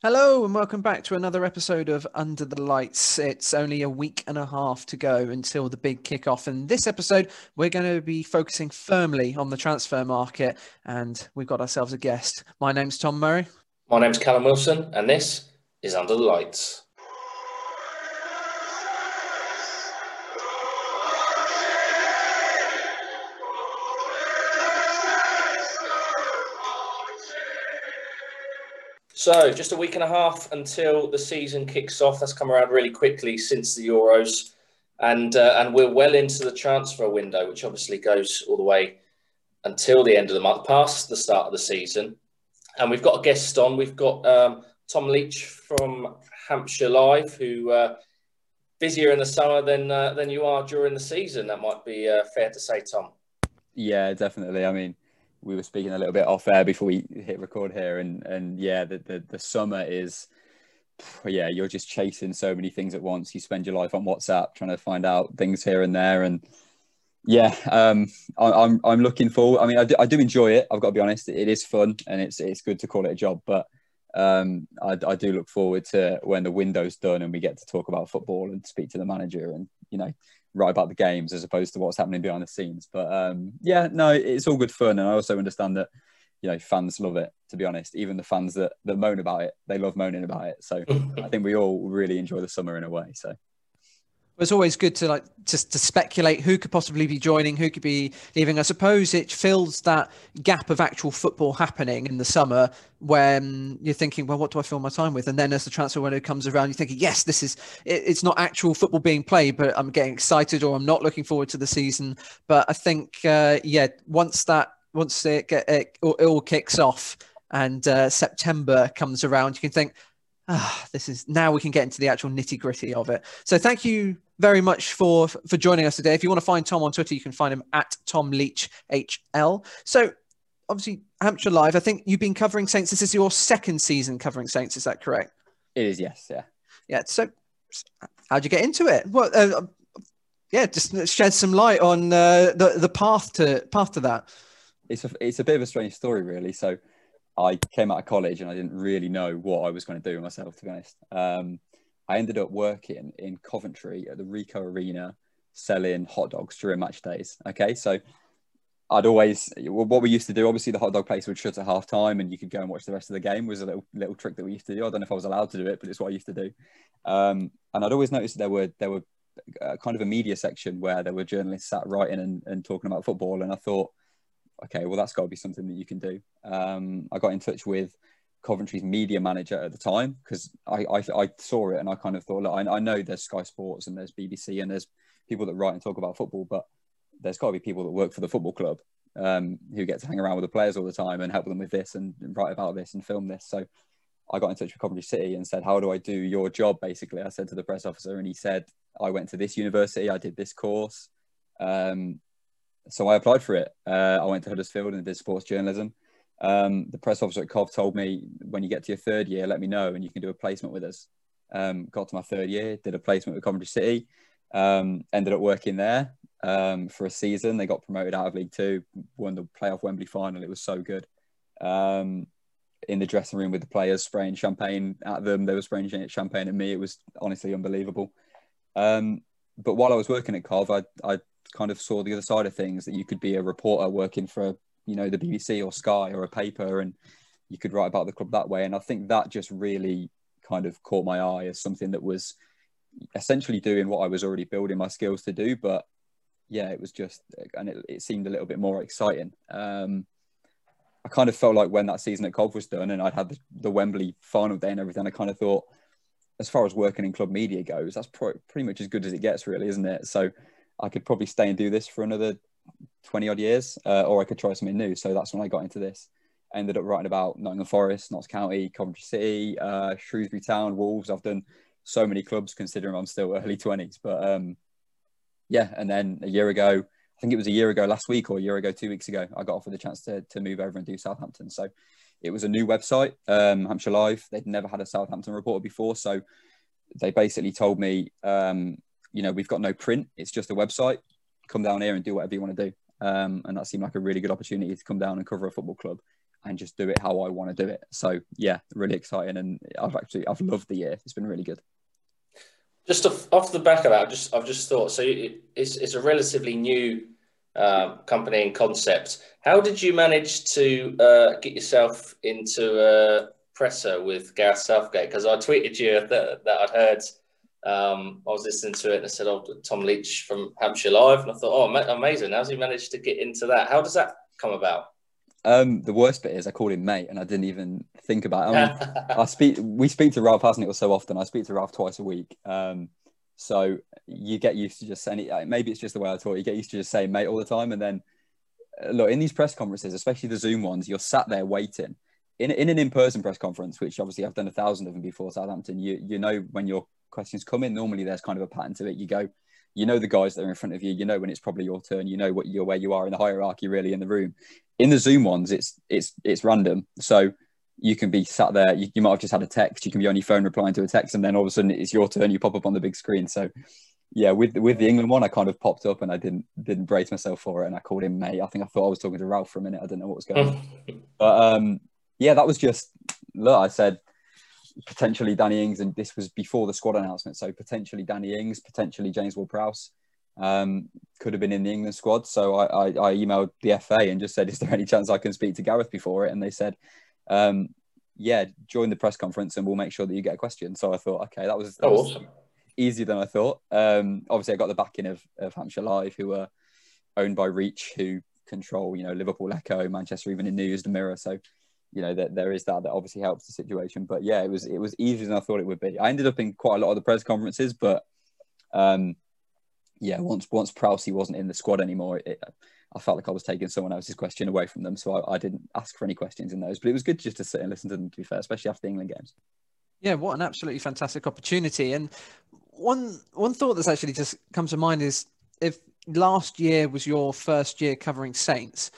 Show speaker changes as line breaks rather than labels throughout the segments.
Hello and welcome back to another episode of Under the Lights. It's only a week and a half to go until the big kickoff. And this episode, we're going to be focusing firmly on the transfer market. And we've got ourselves a guest. My name's Tom Murray.
My name's Callum Wilson, and this is Under the Lights. So, just a week and a half until the season kicks off. That's come around really quickly since the Euros, and uh, and we're well into the transfer window, which obviously goes all the way until the end of the month, past the start of the season. And we've got a guest on. We've got um, Tom Leach from Hampshire Live, who uh, busier in the summer than uh, than you are during the season. That might be uh, fair to say, Tom.
Yeah, definitely. I mean we were speaking a little bit off air before we hit record here, and and yeah, the the, the summer is yeah, you're just chasing so many things at once. You spend your life on WhatsApp trying to find out things here and there, and yeah, um, I, am I'm, I'm looking forward. I mean, I do, I do enjoy it. I've got to be honest; it is fun, and it's it's good to call it a job. But um, I, I do look forward to when the window's done and we get to talk about football and speak to the manager and you know write about the games as opposed to what's happening behind the scenes. But um, yeah, no, it's all good fun, and I also understand that you know fans love it. To be honest, even the fans that that moan about it, they love moaning about it. So I think we all really enjoy the summer in a way. So
it's always good to like just to speculate who could possibly be joining, who could be leaving. I suppose it fills that gap of actual football happening in the summer when you're thinking, well, what do I fill my time with? And then as the transfer window comes around, you're thinking, yes, this is it, it's not actual football being played, but I'm getting excited or I'm not looking forward to the season. But I think, uh, yeah, once that once it, get, it, it all kicks off and uh, September comes around, you can think, ah, this is now we can get into the actual nitty gritty of it. So thank you very much for for joining us today. If you want to find Tom on Twitter, you can find him at Tom Leach HL. So obviously Hampshire Live. I think you've been covering Saints. This is your second season covering Saints. Is that correct?
It is. Yes. Yeah.
Yeah. So how'd you get into it? Well, uh, yeah, just shed some light on uh, the the path to path to that.
It's a it's a bit of a strange story, really. So I came out of college and I didn't really know what I was going to do with myself, to be honest. Um, I ended up working in Coventry at the Ricoh Arena selling hot dogs during match days. Okay, so I'd always what we used to do. Obviously, the hot dog place would shut at half time, and you could go and watch the rest of the game. Was a little little trick that we used to do. I don't know if I was allowed to do it, but it's what I used to do. Um, and I'd always noticed there were there were uh, kind of a media section where there were journalists sat writing and, and talking about football, and I thought okay, well, that's got to be something that you can do. Um, I got in touch with Coventry's media manager at the time because I, I, I, saw it and I kind of thought, I, I, know there's Sky Sports and there's BBC and there's people that write and talk about football, but there's got to be people that work for the football club um, who get to hang around with the players all the time and help them with this and, and write about this and film this. So I got in touch with Coventry City and said, how do I do your job? Basically, I said to the press officer, and he said, I went to this university, I did this course. Um, so I applied for it. Uh, I went to Huddersfield and did sports journalism. Um, the press officer at Cov told me, when you get to your third year, let me know and you can do a placement with us. Um, got to my third year, did a placement with Coventry City, um, ended up working there um, for a season. They got promoted out of League Two, won the playoff Wembley final. It was so good. Um, in the dressing room with the players spraying champagne at them, they were spraying champagne at me. It was honestly unbelievable. Um, but while I was working at Cov, I, I kind of saw the other side of things that you could be a reporter working for you know the BBC or Sky or a paper and you could write about the club that way. And I think that just really kind of caught my eye as something that was essentially doing what I was already building my skills to do. But yeah it was just and it, it seemed a little bit more exciting. Um, I kind of felt like when that season at Cov was done and I'd had the, the Wembley final day and everything I kind of thought as far as working in club media goes that's pro- pretty much as good as it gets really isn't it? So I could probably stay and do this for another 20 odd years, uh, or I could try something new. So that's when I got into this. I ended up writing about Nottingham Forest, Notts County, Coventry City, uh, Shrewsbury Town, Wolves. I've done so many clubs considering I'm still early 20s. But um, yeah, and then a year ago, I think it was a year ago last week or a year ago, two weeks ago, I got offered the chance to, to move over and do Southampton. So it was a new website, um, Hampshire Live. They'd never had a Southampton reporter before. So they basically told me, um, you know, we've got no print. It's just a website. Come down here and do whatever you want to do. Um, and that seemed like a really good opportunity to come down and cover a football club. and just do it how I want to do it. So yeah, really exciting, and I've actually I've loved the year. It's been really good.
Just off, off the back of that, I've just I've just thought so it's it's a relatively new uh, company and concept. How did you manage to uh, get yourself into a presser with Gareth Southgate? Because I tweeted you that, that I'd heard. Um, I was listening to it and I said, "Oh, Tom Leach from Hampshire Live," and I thought, "Oh, amazing! How's he managed to get into that? How does that come about?"
Um, the worst bit is I called him mate, and I didn't even think about it. I, mean, I speak. We speak to Ralph Hasenhüttl so often. I speak to Ralph twice a week. Um, so you get used to just saying it. Maybe it's just the way I talk. You get used to just saying mate all the time, and then look in these press conferences, especially the Zoom ones. You're sat there waiting. In, in an in-person press conference, which obviously I've done a thousand of them before Southampton, you you know when your questions come in. Normally, there's kind of a pattern to it. You go, you know the guys that are in front of you. You know when it's probably your turn. You know what you're where you are in the hierarchy, really in the room in the Zoom ones, it's it's it's random. So you can be sat there. You, you might have just had a text. You can be on your phone replying to a text, and then all of a sudden it's your turn. You pop up on the big screen. So yeah, with with the England one, I kind of popped up and I didn't didn't brace myself for it, and I called him mate. I think I thought I was talking to Ralph for a minute. I didn't know what was going on. but um, yeah, that was just look. I said potentially Danny Ings, and this was before the squad announcement. So potentially Danny Ings, potentially James Ward-Prowse um, could have been in the England squad. So I, I, I, emailed the FA and just said, "Is there any chance I can speak to Gareth before it?" And they said, um, "Yeah, join the press conference and we'll make sure that you get a question." So I thought, okay, that was, that oh, was awesome. easier than I thought. Um, obviously, I got the backing of, of Hampshire Live, who are owned by Reach, who control, you know, Liverpool Echo, Manchester Evening News, the Mirror. So you know that there is that that obviously helps the situation. But yeah, it was it was easier than I thought it would be. I ended up in quite a lot of the press conferences, but um, yeah, once once Prowsey wasn't in the squad anymore, it, I felt like I was taking someone else's question away from them, so I, I, didn't ask for any questions in those. But it was good just to sit and listen to them. To be fair, especially after the England games.
Yeah, what an absolutely fantastic opportunity! And one one thought that's actually just come to mind is if last year was your first year covering Saints,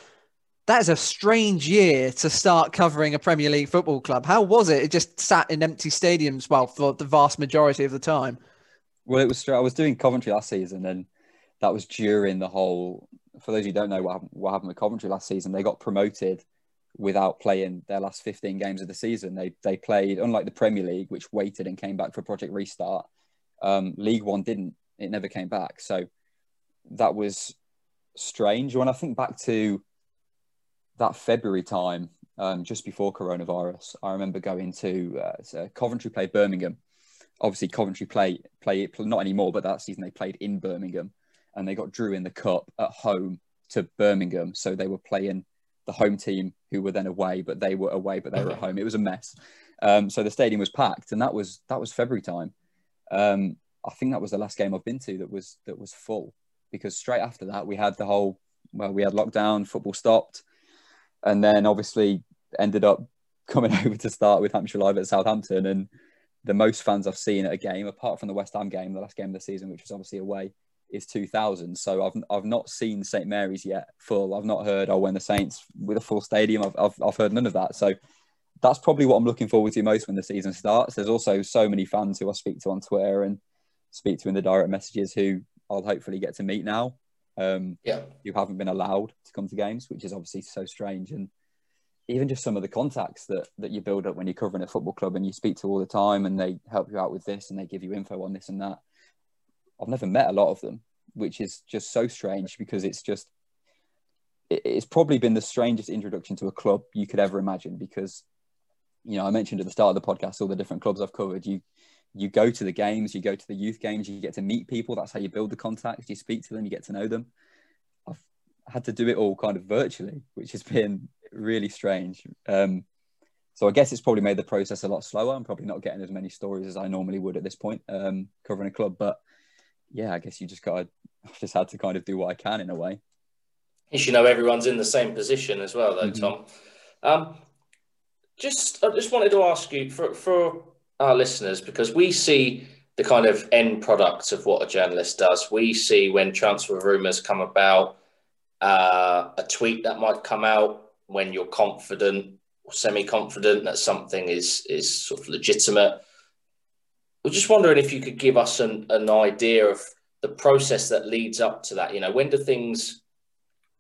that is a strange year to start covering a Premier League football club. How was it? It just sat in empty stadiums, well, for the vast majority of the time.
Well, it was. I was doing Coventry last season, and that was during the whole. For those who don't know what happened, what happened with Coventry last season, they got promoted without playing their last 15 games of the season. They they played unlike the Premier League, which waited and came back for a Project Restart. Um, League One didn't. It never came back. So that was strange. When I think back to that February time, um, just before coronavirus, I remember going to uh, Coventry play Birmingham obviously Coventry play play not anymore, but that season they played in Birmingham, and they got drew in the cup at home to Birmingham, so they were playing the home team who were then away, but they were away, but they were at home. It was a mess. Um, so the stadium was packed, and that was that was February time. Um, I think that was the last game I've been to that was that was full because straight after that we had the whole well we had lockdown, football stopped, and then obviously ended up coming over to start with Hampshire Live at Southampton and the most fans I've seen at a game, apart from the West Ham game, the last game of the season, which was obviously away, is 2,000. So I've, I've not seen St Mary's yet full. I've not heard, oh, when the Saints with a full stadium, I've, I've, I've heard none of that. So that's probably what I'm looking forward to most when the season starts. There's also so many fans who I speak to on Twitter and speak to in the direct messages who I'll hopefully get to meet now. Um,
yeah.
Who haven't been allowed to come to games, which is obviously so strange. And even just some of the contacts that that you build up when you're covering a football club and you speak to all the time and they help you out with this and they give you info on this and that. I've never met a lot of them, which is just so strange because it's just it's probably been the strangest introduction to a club you could ever imagine because you know I mentioned at the start of the podcast all the different clubs I've covered you you go to the games you go to the youth games you get to meet people that's how you build the contacts you speak to them you get to know them I've had to do it all kind of virtually which has been really strange. Um, so I guess it's probably made the process a lot slower. I'm probably not getting as many stories as I normally would at this point um, covering a club. But yeah, I guess you just got I've just had to kind of do what I can in a way.
As You know, everyone's in the same position as well, though, mm-hmm. Tom. Um, just, I just wanted to ask you for, for our listeners, because we see the kind of end product of what a journalist does. We see when transfer rumours come about, uh, a tweet that might come out, when you're confident or semi-confident that something is is sort of legitimate. We're just wondering if you could give us an, an idea of the process that leads up to that. You know, when do things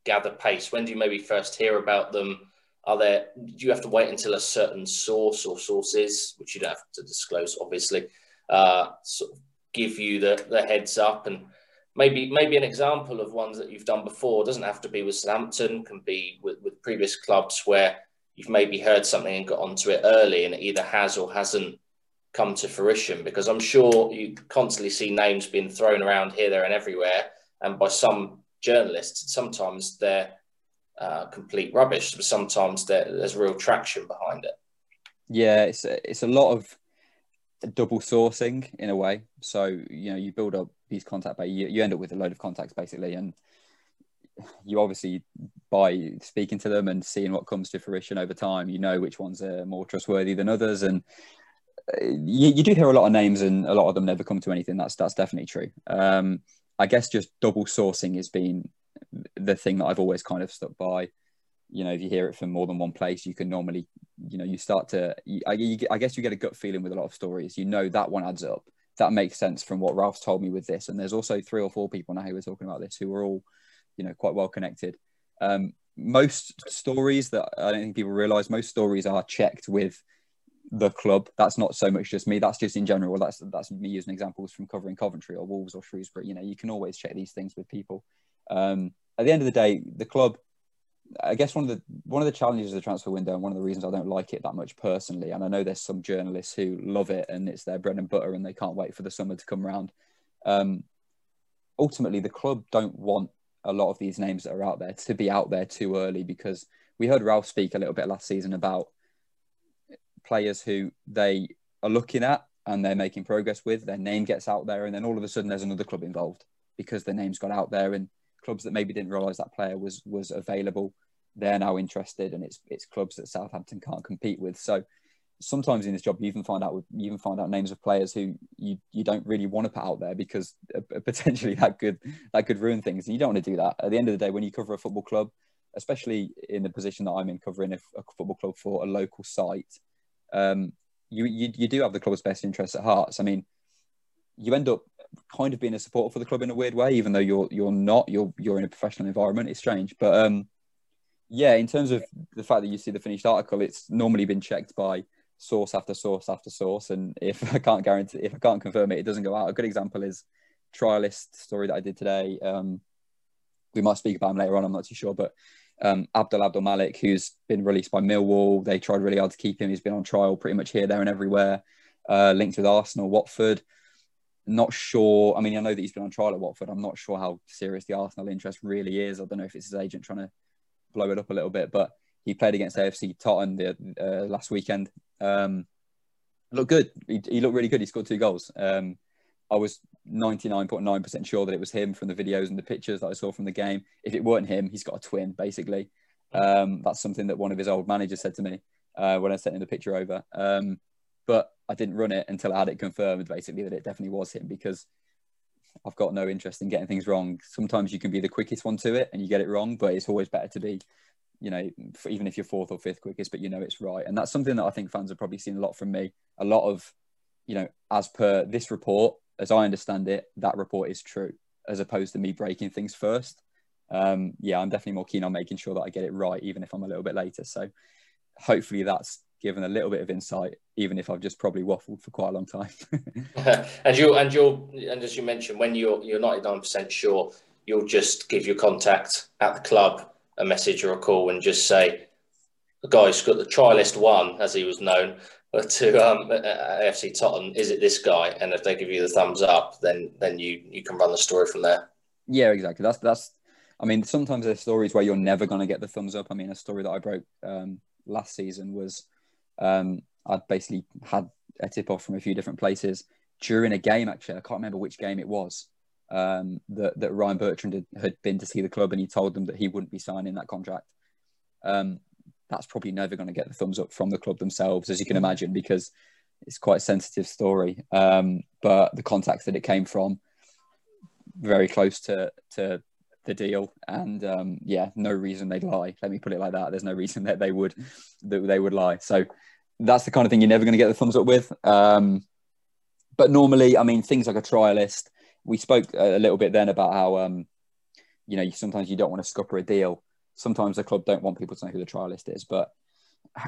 gather pace? When do you maybe first hear about them? Are there? Do you have to wait until a certain source or sources, which you don't have to disclose, obviously, uh, sort of give you the the heads up and maybe maybe an example of ones that you've done before it doesn't have to be with Southampton, can be with, with previous clubs where you've maybe heard something and got onto it early and it either has or hasn't come to fruition because I'm sure you constantly see names being thrown around here, there, and everywhere, and by some journalists, sometimes they're uh, complete rubbish, but sometimes there's real traction behind it.
Yeah, it's it's a lot of double sourcing in a way. So you know, you build up these contact, but you, you end up with a load of contacts basically, and you obviously by speaking to them and seeing what comes to fruition over time, you know which ones are more trustworthy than others, and you, you, do hear a lot of names and a lot of them never come to anything. That's that's definitely true. Um, I guess just double sourcing has been the thing that I've always kind of stuck by. You know, if you hear it from more than one place, you can normally, you know, you start to. You, I, you, I guess you get a gut feeling with a lot of stories. You know that one adds up. That makes sense from what Ralph's told me with this. And there's also three or four people now who are talking about this who are all, you know, quite well connected. Um, most stories that I don't think people realize, most stories are checked with the club. That's not so much just me. That's just in general. That's that's me using examples from covering Coventry or Wolves or Shrewsbury. You know, you can always check these things with people. Um, at the end of the day, the club. I guess one of the one of the challenges of the transfer window and one of the reasons I don't like it that much personally, and I know there's some journalists who love it and it's their bread and butter and they can't wait for the summer to come around. Um, ultimately, the club don't want a lot of these names that are out there to be out there too early because we heard Ralph speak a little bit last season about players who they are looking at and they're making progress with, their name gets out there, and then all of a sudden there's another club involved because their name's got out there, and clubs that maybe didn't realise that player was was available, they're now interested, and it's it's clubs that Southampton can't compete with. So sometimes in this job, you even find out you even find out names of players who you you don't really want to put out there because potentially that could that could ruin things, and you don't want to do that. At the end of the day, when you cover a football club, especially in the position that I'm in, covering a, a football club for a local site um, you, you you do have the club's best interests at heart. So, I mean, you end up kind of being a supporter for the club in a weird way, even though you're you're not. You're you're in a professional environment. It's strange, but um, yeah. In terms of the fact that you see the finished article, it's normally been checked by source after source after source, and if I can't guarantee, if I can't confirm it, it doesn't go out. A good example is trialist story that I did today. Um, we might speak about him later on. I'm not too sure, but um, Abdul Abdul Malik, who's been released by Millwall. They tried really hard to keep him. He's been on trial pretty much here, there, and everywhere. Uh, linked with Arsenal, Watford. Not sure. I mean, I know that he's been on trial at Watford. I'm not sure how serious the Arsenal interest really is. I don't know if it's his agent trying to blow it up a little bit, but he played against AFC Tottenham the, uh, last weekend. Um, looked good. He, he, looked really good. He scored two goals. Um, I was 99.9% sure that it was him from the videos and the pictures that I saw from the game. If it weren't him, he's got a twin, basically. Um, that's something that one of his old managers said to me uh, when I sent him the picture over. Um, but I didn't run it until I had it confirmed, basically, that it definitely was him because I've got no interest in getting things wrong. Sometimes you can be the quickest one to it and you get it wrong, but it's always better to be, you know, even if you're fourth or fifth quickest, but you know it's right. And that's something that I think fans have probably seen a lot from me. A lot of, you know, as per this report, as I understand it, that report is true, as opposed to me breaking things first. Um, yeah, I'm definitely more keen on making sure that I get it right, even if I'm a little bit later. So hopefully that's given a little bit of insight, even if I've just probably waffled for quite a long time.
and you and you'll and as you mentioned, when you're you're 99% sure, you'll just give your contact at the club a message or a call and just say, the guy's got the trialist one, as he was known, to um, AFC Tottenham, is it this guy? And if they give you the thumbs up, then then you you can run the story from there.
Yeah, exactly. That's that's. I mean, sometimes there's stories where you're never going to get the thumbs up. I mean, a story that I broke um, last season was um, I'd basically had a tip off from a few different places during a game. Actually, I can't remember which game it was. Um, that that Ryan Bertrand had, had, been to see the club, and he told them that he wouldn't be signing that contract. Um, that's probably never going to get the thumbs up from the club themselves, as you can imagine, because it's quite a sensitive story. Um, but the contacts that it came from, very close to to the deal, and um, yeah, no reason they'd lie. Let me put it like that. There's no reason that they would that they would lie. So that's the kind of thing you're never going to get the thumbs up with. Um, but normally, I mean, things like a trialist. We spoke a little bit then about how um, you know sometimes you don't want to scupper a deal sometimes the club don't want people to know who the trialist is. But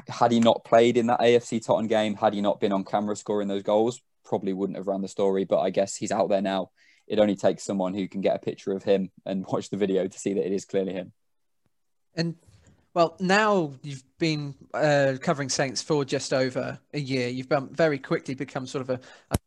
had he not played in that AFC Tottenham game, had he not been on camera scoring those goals, probably wouldn't have ran the story. But I guess he's out there now. It only takes someone who can get a picture of him and watch the video to see that it is clearly him.
And well, now you've been uh, covering Saints for just over a year. You've been, very quickly become sort of a, a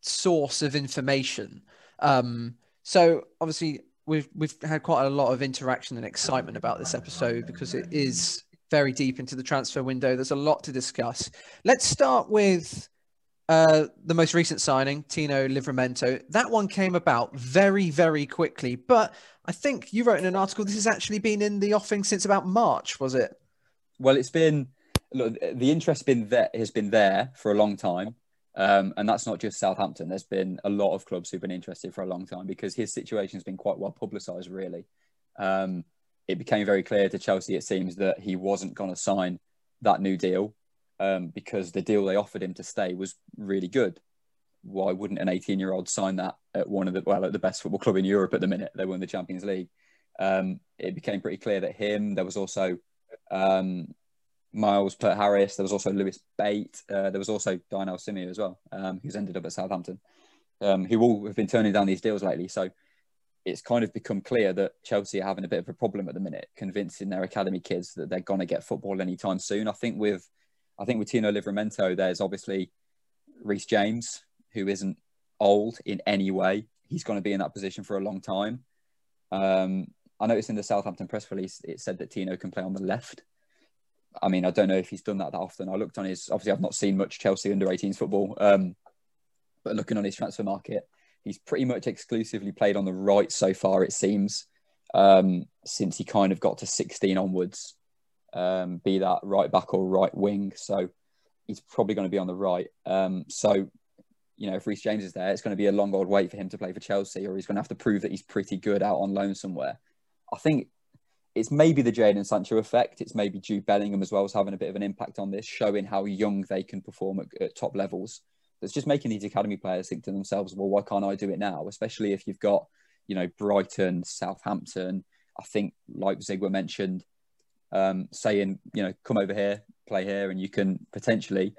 source of information. Um, so obviously, we've we've had quite a lot of interaction and excitement about this episode because it is very deep into the transfer window. There's a lot to discuss. Let's start with uh, the most recent signing, Tino Livramento. That one came about very, very quickly. But I think you wrote in an article this has actually been in the offing since about March, was it?
Well, it's been look, the interest been there has been there for a long time. Um, and that's not just Southampton. There's been a lot of clubs who've been interested for a long time because his situation has been quite well publicised, really. Um, it became very clear to Chelsea, it seems, that he wasn't going to sign that new deal um, because the deal they offered him to stay was really good. Why wouldn't an 18 year old sign that at one of the, well, at the best football club in Europe at the minute? They won the Champions League. Um, it became pretty clear that him, there was also um, Myles Peart-Harris. There was also Lewis Bate. Uh, there was also Dynel Simeu as well, um, who's ended up at Southampton, um, who all have been turning down these deals lately. So it's kind of become clear that Chelsea are having a bit of a problem at the minute, convincing their academy kids that they're going to get football anytime soon. I think with, I think with Tino Livramento, there's obviously Reece James, who isn't old in any way. He's going to be in that position for a long time. Um, I noticed in the Southampton press release it said that Tino can play on the left. I mean, I don't know if he's done that that often. I looked on his, obviously, I've not seen much Chelsea under 18s football, um, but looking on his Transfermarkt, he's pretty much exclusively played on the right so far, it seems, um, since he kind of got to 16 onwards, um, be that right back or right wing. So he's probably going to be on the right. Um, so, you know, if Reece James is there, it's going to be a long old wait for him to play for Chelsea, or he's going to have to prove that he's pretty good out on loan somewhere. I think it's maybe the Jadon Sancho effect. It's maybe Jude Bellingham as well as having a bit of an impact on this, showing how young they can perform at, at, top levels. That's just making these academy players think to themselves, well, why can't I do it now? Especially if you've got, you know, Brighton, Southampton. I think Leipzig were mentioned, um, saying, you know, come over here, play here, and you can potentially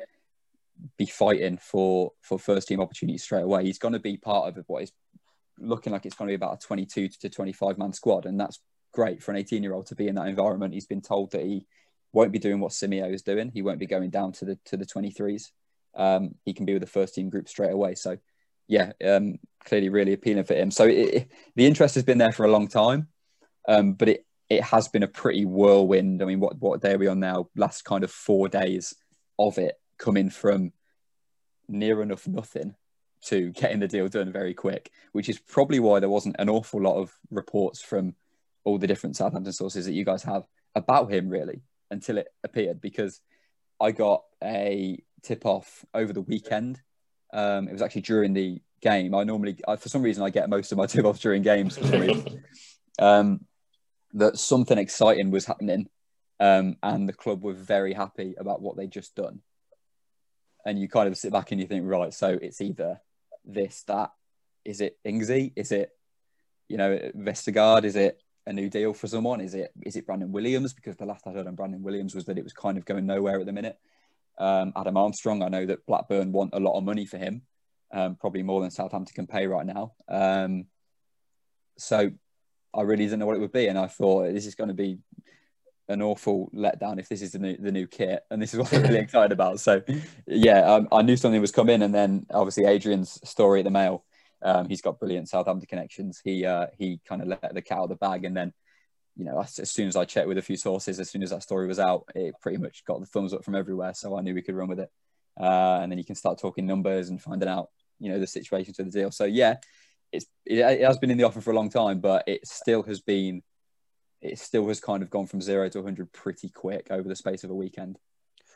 be fighting for for first team opportunities straight away. He's going to be part of what is looking like it's going to be about a 22 to 25 man squad, and that's great for an 18 year old to be in that environment. He's been told that he won't be doing what Simeu is doing. He won't be going down to the to the 23s. Um, he can be with the first team group straight away. So, yeah, um, clearly really appealing for him. So it, it, the interest has been there for a long time, um, but it it has been a pretty whirlwind. I mean, what what day are we on now? Last kind of four days of it coming from near enough nothing to getting the deal done very quick, which is probably why there wasn't an awful lot of reports from all the different Southampton sources that you guys have about him really until it appeared because I got a tip off over the weekend. Um, it was actually during the game. I normally, I, for some reason, I get most of my tip offs during games for some reason. Um, that something exciting was happening, um, and the club were very happy about what they'd just done. And you kind of sit back and you think, right, so it's either this, that. Is it Ingsy? Is it, you know, Vestergaard? Is it a new deal for someone? Is it is it Brandon Williams? Because the last I heard on Brandon Williams was that it was kind of going nowhere at the minute. Um, Adam Armstrong, I know that Blackburn want a lot of money for him, um, probably more than Southampton can pay right now. Um, so I really didn't know what it would be, and I thought this is going to be an awful letdown if this is the new the new kit, and this is what I'm really excited about. So yeah, um, I knew something was coming, and then obviously Adrian's story at the Mail um, he's got brilliant Southampton connections. He uh, he kind of let the cat out of the bag, and then you know as, as, soon as I checked with a few sources, as soon as that story was out, it pretty much got the thumbs up from everywhere. So I knew we could run with it. Uh, and then you can start talking numbers and finding out you know the situations of the deal. So yeah, it's it, has been in the offer for a long time, but it still has been it still has kind of gone from zero to 100 pretty quick over the space of a weekend.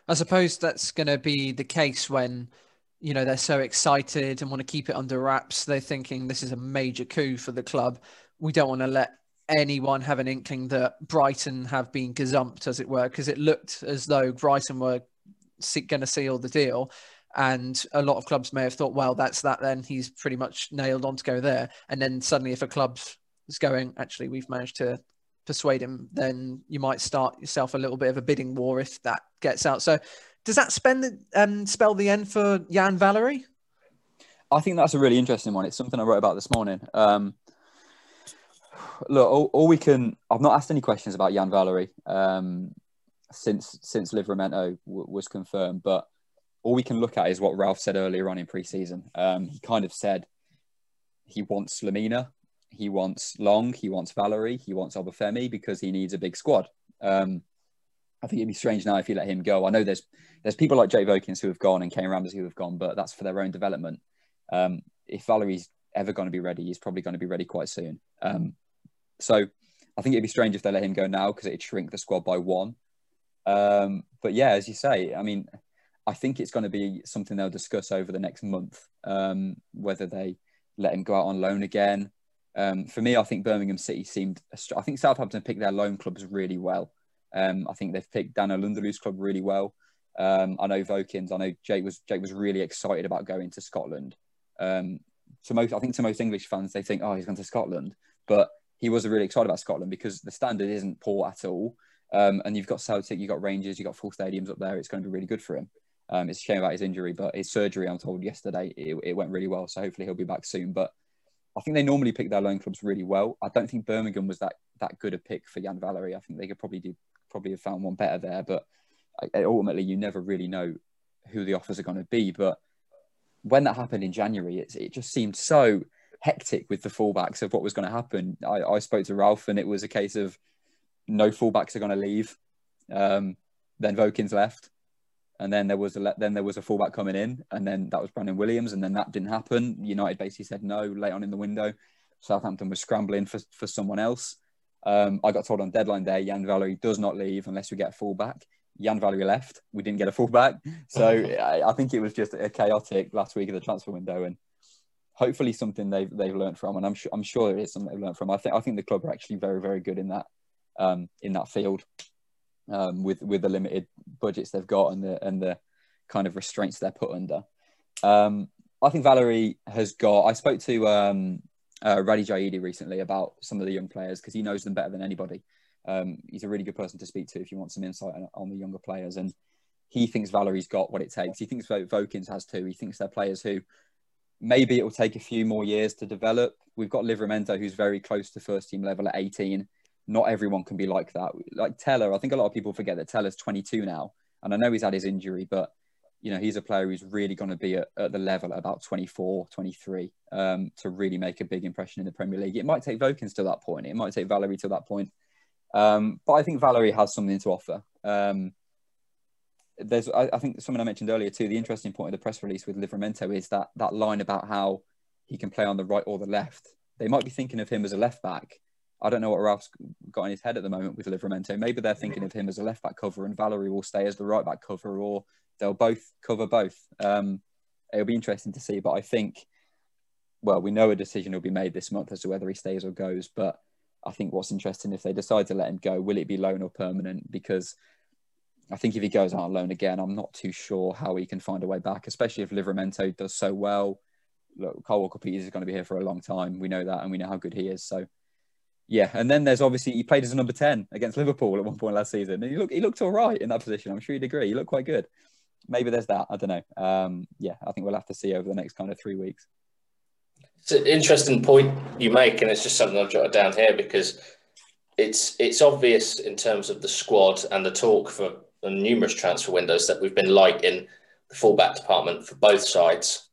I suppose that's going to be the case when you know they're so excited and want to keep it under wraps. They're thinking this is a major coup for the club. We don't want to let anyone have an inkling that brighton have been gazumped as it were because it looked as though brighton were going to seal the deal and a lot of clubs may have thought well that's that then he's pretty much nailed on to go there and then suddenly if a club's is going actually we've managed to persuade him, then you might start yourself a little bit of a bidding war if that gets out. So, does that spend the, um, spell the end for Yan Valery?
I think that's a really interesting one. It's something I wrote about this morning. Um, look, all, all, we can. I've not asked any questions about Yan Valery um, since since Livramento w- was confirmed, but all we can look at is what Ralph said earlier on in pre-season. Um, he kind of said he wants Lamina, he wants Long, he wants Valery, he wants Obafemi because he needs a big squad. Um, I think it'd be strange now if you let him go. I know there's there's people like Jake Vokins who have gone and Kayne Ramsay who have gone, but that's for their own development. Um, if Valery's ever going to be ready, he's probably going to be ready quite soon. Um, so I think it'd be strange if they let him go now because it'd shrink the squad by one. Um, but yeah, as you say, I mean, I think it's going to be something they'll discuss over the next month um, whether they let him go out on loan again. Um, for me, I think Birmingham City seemed. I think Southampton picked their loan clubs really well. Um, I think they've picked Daniel N'Lundulu's club really well. Um, I know Vokins. I know Jake was Jake was really excited about going to Scotland. Um, to most, I think to most English fans, they think, oh, he's gone to Scotland, but he was really excited about Scotland because the standard isn't poor at all. Um, and you've got Celtic, you've got Rangers, you've got full stadiums up there. It's going to be really good for him. Um, it's a shame about his injury, but his surgery, I'm told yesterday, it, it, went really well. So hopefully he'll be back soon. But I think they normally pick their loan clubs really well. I don't think Birmingham was that that good a pick for Yan Valery. I think they could probably do probably have found one better there. But ultimately, you never really know who the offers are going to be. But when that happened in January, it, it just seemed so hectic with the fullbacks of what was going to happen. I, I spoke to Ralph, and it was a case of no fullbacks are going to leave. Um, then Vokins left, and then there was a then there was a fullback coming in, and then that was Brandon Williams, and then that didn't happen. United basically said no late on in the window. Southampton was scrambling for, for someone else. Um, I got told on deadline day, Yan Valery does not leave unless we get a fullback. Yan Valery left. We didn't get a fullback. So I, I, think it was just a chaotic last week of the transfer window. And hopefully something they've, they've learned from. And I'm sure, I'm sure it is something they've learned from. I think, I think the club are actually very, very good in that, um, in that field um, with, with the limited budgets they've got and the, and the kind of restraints they're put under. Um, I think Valery has got, I spoke to um, uh, Radhi Jaidi recently about some of the young players because he knows them better than anybody. Um, he's a really good person to speak to if you want some insight on, on, the younger players. And he thinks Valery's got what it takes. He thinks Vokins has too. He thinks they're players who maybe it will take a few more years to develop. We've got Livramento, who's very close to first team level at 18. Not everyone can be like that. Like Tella, I think a lot of people forget that Tella's 22 now. And I know he's had his injury, but you know, he's a player who's really going to be at, at, the level at about 24, 23 um, to really make a big impression in the Premier League. It might take Vokins to that point. It might take Valery to that point. Um, but I think Valery has something to offer. Um, there's, I, I, think something I mentioned earlier too. The interesting point of the press release with Livramento is that that line about how he can play on the right or the left. They might be thinking of him as a left back. I don't know what Ralph's got in his head at the moment with Livramento. Maybe they're thinking of him as a left back cover and Valery will stay as the right back cover, or they'll both cover both. Um, it'll be interesting to see. But I think, well, we know a decision will be made this month as to whether he stays or goes. But I think what's interesting if they decide to let him go, will it be loan or permanent? Because I think if he goes out on loan again, I'm not too sure how he can find a way back, especially if Livramento does so well. Look, Kyle Walker Peters is going to be here for a long time. We know that, and we know how good he is. So, yeah. And then there's obviously he played as a number ten against Liverpool at one point last season, and he looked he looked all right in that position. I'm sure you'd agree. He looked quite good. Maybe there's that. I don't know. Um, yeah, I think we'll have to see over the next kind of three weeks.
It's an interesting point you make, and it's just something I've jotted down here because it's it's obvious in terms of the squad and the talk for the numerous transfer windows that we've been light in the fullback department for both sides,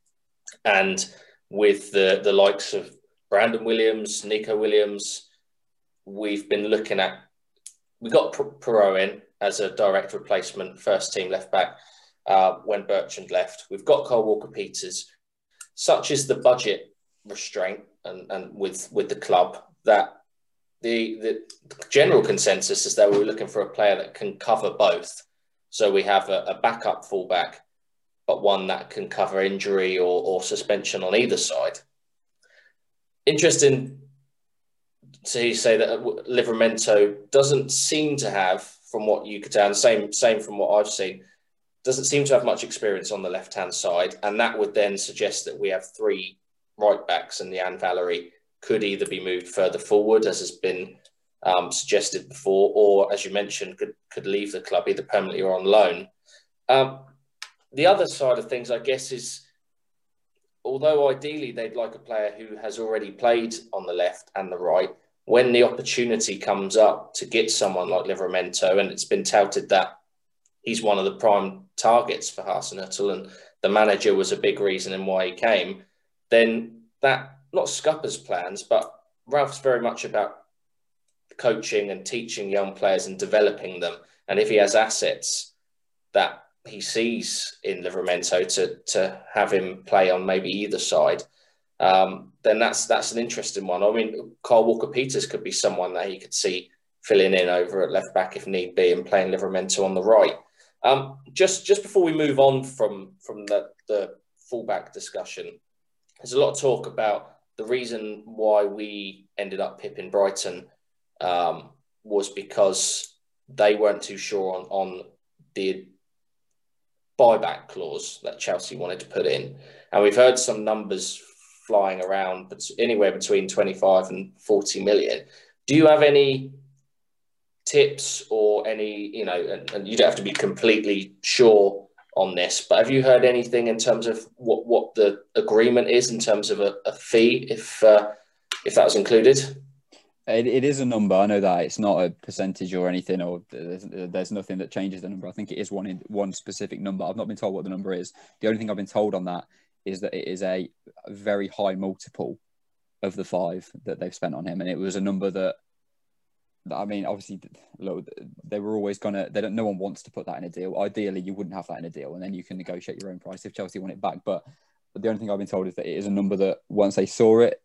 and with the the likes of Brandon Williams, Nico Williams, we've been looking at. We got Perraud in as a direct replacement, first team left back uh, when Bertrand left. We've got Kyle Walker Peters. Such is the budget restraint and, and with with the club that the the general consensus is that we are looking for a player that can cover both. So we have a, a backup fullback, but one that can cover injury or, or suspension on either side. Interesting to say that Livramento doesn't seem to have, from what you could tell, and same same from what I've seen, doesn't seem to have much experience on the left hand side, and that would then suggest that we have three right backs and Yan Valery could either be moved further forward, as has been um, suggested before, or as you mentioned, could could leave the club either permanently or on loan. Um, the other side of things, I guess, is although ideally they'd like a player who has already played on the left and the right, when the opportunity comes up to get someone like Livramento, and it's been touted that he's one of the prime targets for Hasenhüttl, and the manager was a big reason in why he came, then that not scuppers plans, but Ralph's very much about coaching and teaching young players and developing them. And if he has assets that he sees in Livramento to to have him play on maybe either side, um, then that's that's an interesting one. I mean, Carl Walker Peters could be someone that he could see filling in over at left back if need be and playing Livramento on the right. Um, just just before we move on from from the, the fullback discussion, there's a lot of talk about the reason why we ended up pipping Brighton um, was because they weren't too sure on, on the buyback clause that Chelsea wanted to put in. And we've heard some numbers flying around, anywhere between 25 and 40 million. Do you have any tips or any, you know, and, and you don't have to be completely sure on this, but have you heard anything in terms of what, what the agreement is in terms of a, a fee if uh, if that was included?
It, it is a number. I know that it's not a percentage or anything, or there's, there's nothing that changes the number. I think it is one in, one specific number. I've not been told what the number is. The only thing I've been told on that is that it is a very high multiple of the five that they've spent on him, and it was a number that. I mean, obviously, look, they were always gonna. They don't. No one wants to put that in a deal. Ideally, you wouldn't have that in a deal, and then you can negotiate your own price if Chelsea want it back. But the only thing I've been told is that it is a number that once they saw it,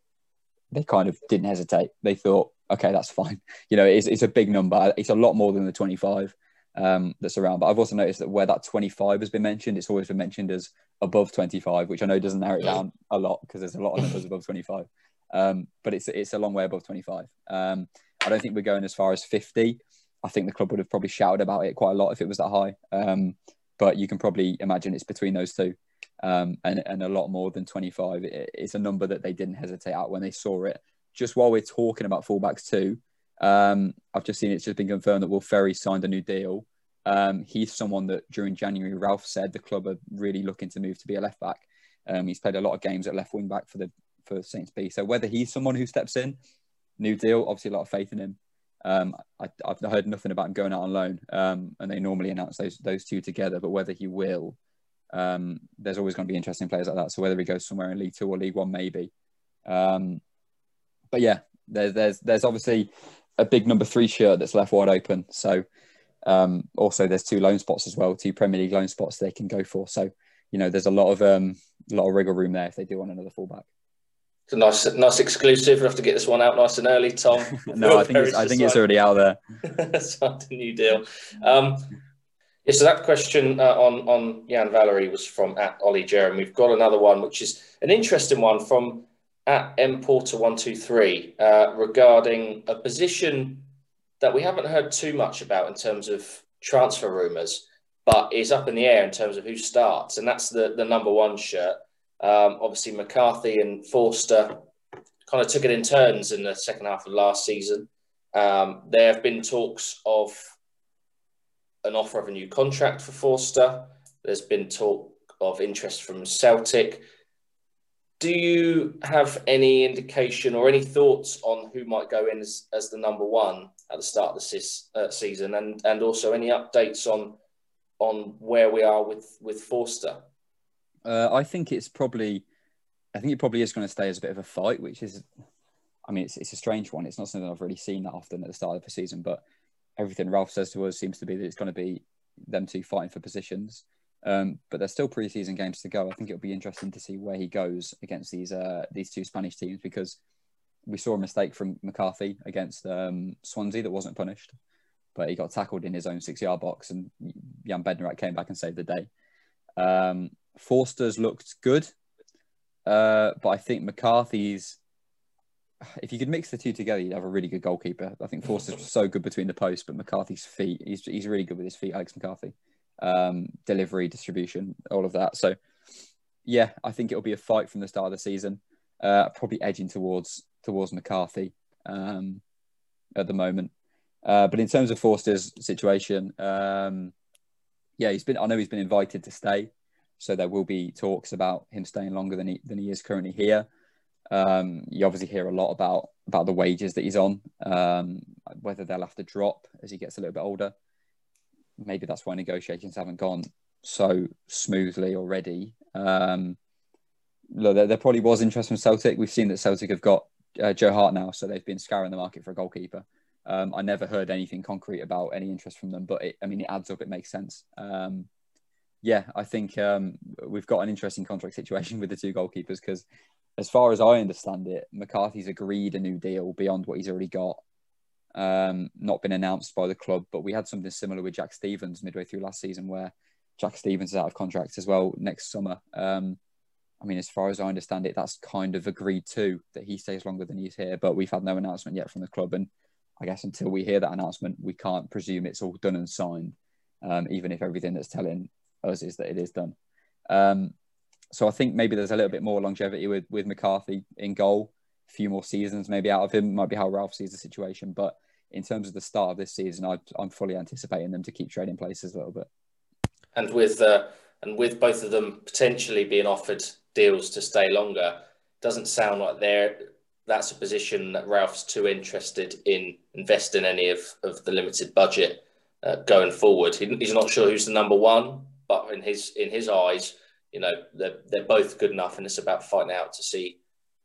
they kind of didn't hesitate. They thought, okay, that's fine. You know, it's, it's a big number. It's a lot more than the 25 um, that's around. But I've also noticed that where that 25 has been mentioned, it's always been mentioned as above 25, which I know doesn't narrow it down a lot because there's a lot of numbers above 25. Um, but it's it's a long way above 25. Um, I don't think we're going as far as 50. I think the club would have probably shouted about it quite a lot if it was that high. Um, but you can probably imagine it's between those two um, and, and a lot more than 25. It, it's a number that they didn't hesitate at when they saw it. Just while we're talking about fullbacks too, um, I've just seen it's just been confirmed that Will Ferry signed a new deal. Um, he's someone that during January, Ralph said the club are really looking to move to be a left back. Um, he's played a lot of games at left wing back for the for Saints B. So whether he's someone who steps in, new deal, obviously a lot of faith in him. Um, I, have heard nothing about him going out on loan, um, and they normally announce those those two together. But whether he will, um, there's always going to be interesting players like that. So whether he goes somewhere in League Two or League One, maybe. Um, but yeah, there's there's there's obviously a big number three shirt that's left wide open. So um, also there's two loan spots as well, two Premier League loan spots they can go for. So you know there's a lot of um, a lot of wriggle room there if they do want another fullback.
It's a nice, nice exclusive. We have to get this one out nice and early, Tom.
no, I think it's, I think it's already out there.
Signed a new deal. Um, yeah, so that question uh, on on Yan Valery was from at Ollie Jerem. We've got another one, which is an interesting one from at M Porter one two three uh, regarding a position that we haven't heard too much about in terms of transfer rumours, but is up in the air in terms of who starts, and that's the the number one shirt. Um, obviously, McCarthy and Forster kind of took it in turns in the second half of last season. Um, there have been talks of an offer of a new contract for Forster. There's been talk of interest from Celtic. Do you have any indication or any thoughts on who might go in as, as the number one at the start of the sis, uh, season, and and also any updates on on where we are with with Forster?
Uh, I think it's probably, I think it probably is going to stay as a bit of a fight, which is, I mean, it's it's a strange one. It's not something I've really seen that often at the start of the season, but everything Ralph says to us seems to be that it's going to be them two fighting for positions. Um, but there's still preseason games to go. I think it'll be interesting to see where he goes against these uh, these two Spanish teams because we saw a mistake from McCarthy against um, Swansea that wasn't punished, but he got tackled in his own six yard box, and Jan Bednarek came back and saved the day. Um, Forster's looked good, uh, but I think McCarthy's if you could mix the two together, you'd have a really good goalkeeper. I think Forster's so good between the posts, but McCarthy's feet, he's, he's really good with his feet, Alex McCarthy. Um, delivery, distribution, all of that. So, yeah, I think it'll be a fight from the start of the season. Uh, probably edging towards towards McCarthy. Um, at the moment. Uh, but in terms of Forster's situation, um, yeah, he's been. I know he's been invited to stay, so there will be talks about him staying longer than he than he is currently here. Um, you obviously hear a lot about about the wages that he's on, um, whether they'll have to drop as he gets a little bit older. Maybe that's why negotiations haven't gone so smoothly already. Um, look, there, there, probably was interest from Celtic. We've seen that Celtic have got uh, Joe Hart now, so they've been scouring the market for a goalkeeper. Um, I never heard anything concrete about any interest from them, but it, I mean, it adds up. It makes sense. Um, yeah, I think um, we've got an interesting contract situation with the two goalkeepers because, as far as I understand it, McCarthy's agreed a new deal beyond what he's already got. Um, not been announced by the club, but we had something similar with Jack Stephens midway through last season, where Jack Stephens is out of contract as well next summer. Um, I mean, as far as I understand it, that's kind of agreed too that he stays longer than he's here. But we've had no announcement yet from the club, and I guess until we hear that announcement, we can't presume it's all done and signed, um, even if everything that's telling us is that it is done. Um, so I think maybe there's a little bit more longevity with with McCarthy in goal, few more seasons maybe out of him. Might be how Ralph sees the situation, but in terms of the start of this season, I, am fully anticipating them to keep trading places a little bit.
And with uh, and with both of them potentially being offered deals to stay longer, doesn't sound like they're that's a position that Ralph's too interested in investing any of, of the limited budget uh, going forward. He, he's not sure who's the number one, but in his in his eyes, you know, they're, they're both good enough, and it's about fighting out to see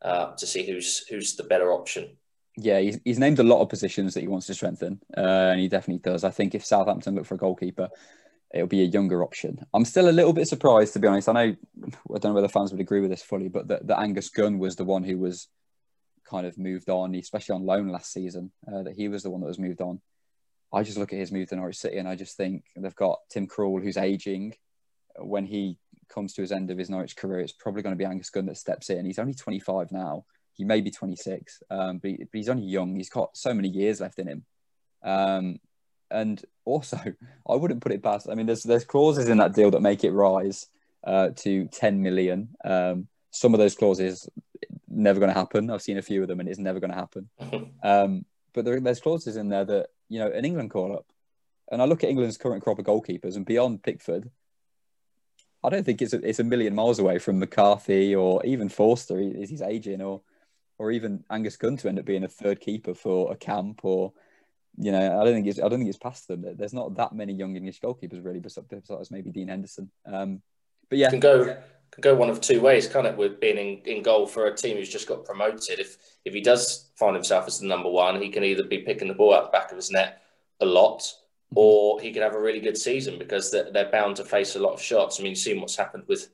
uh, to see who's who's the better option.
Yeah, he's, he's named a lot of positions that he wants to strengthen, uh, and he definitely does. I think if Southampton look for a goalkeeper, it'll be a younger option. I'm still a little bit surprised, to be honest. I know I don't know whether fans would agree with this fully, but that, that Angus Gunn was the one who was kind of moved on, especially on loan last season. Uh, that he was the one that was moved on. I just look at his move to Norwich City, and I just think they've got Tim Krul, who's aging. When he comes to his end of his Norwich career, it's probably going to be Angus Gunn that steps in. He's only 25 now. He may be 26, um, but, he, but, he's only young. He's got so many years left in him. Um, and also, I wouldn't put it past. I mean, there's there's clauses in that deal that make it rise uh, to 10 million. Um, some of those clauses never going to happen. I've seen a few of them, and it's never going to happen. Um, but there, there's clauses in there that you know an England call up, and I look at England's current crop of goalkeepers, and beyond Pickford, I don't think it's a, it's a million miles away from McCarthy or even Forster. Is he's aging, or or even Angus Gunn to end up being a third keeper for a camp or you know, I don't think it's I don't think it's past them. There's not that many young English goalkeepers really, besides maybe Dean Henderson. Um, but yeah,
can go can go one of two ways, can't it? With being in, in goal for a team who's just got promoted. If if he does find himself as the number one, he can either be picking the ball out the back of his net a lot. Or he could have a really good season because they're, they're bound to face a lot of shots. I mean, you've seen what's happened with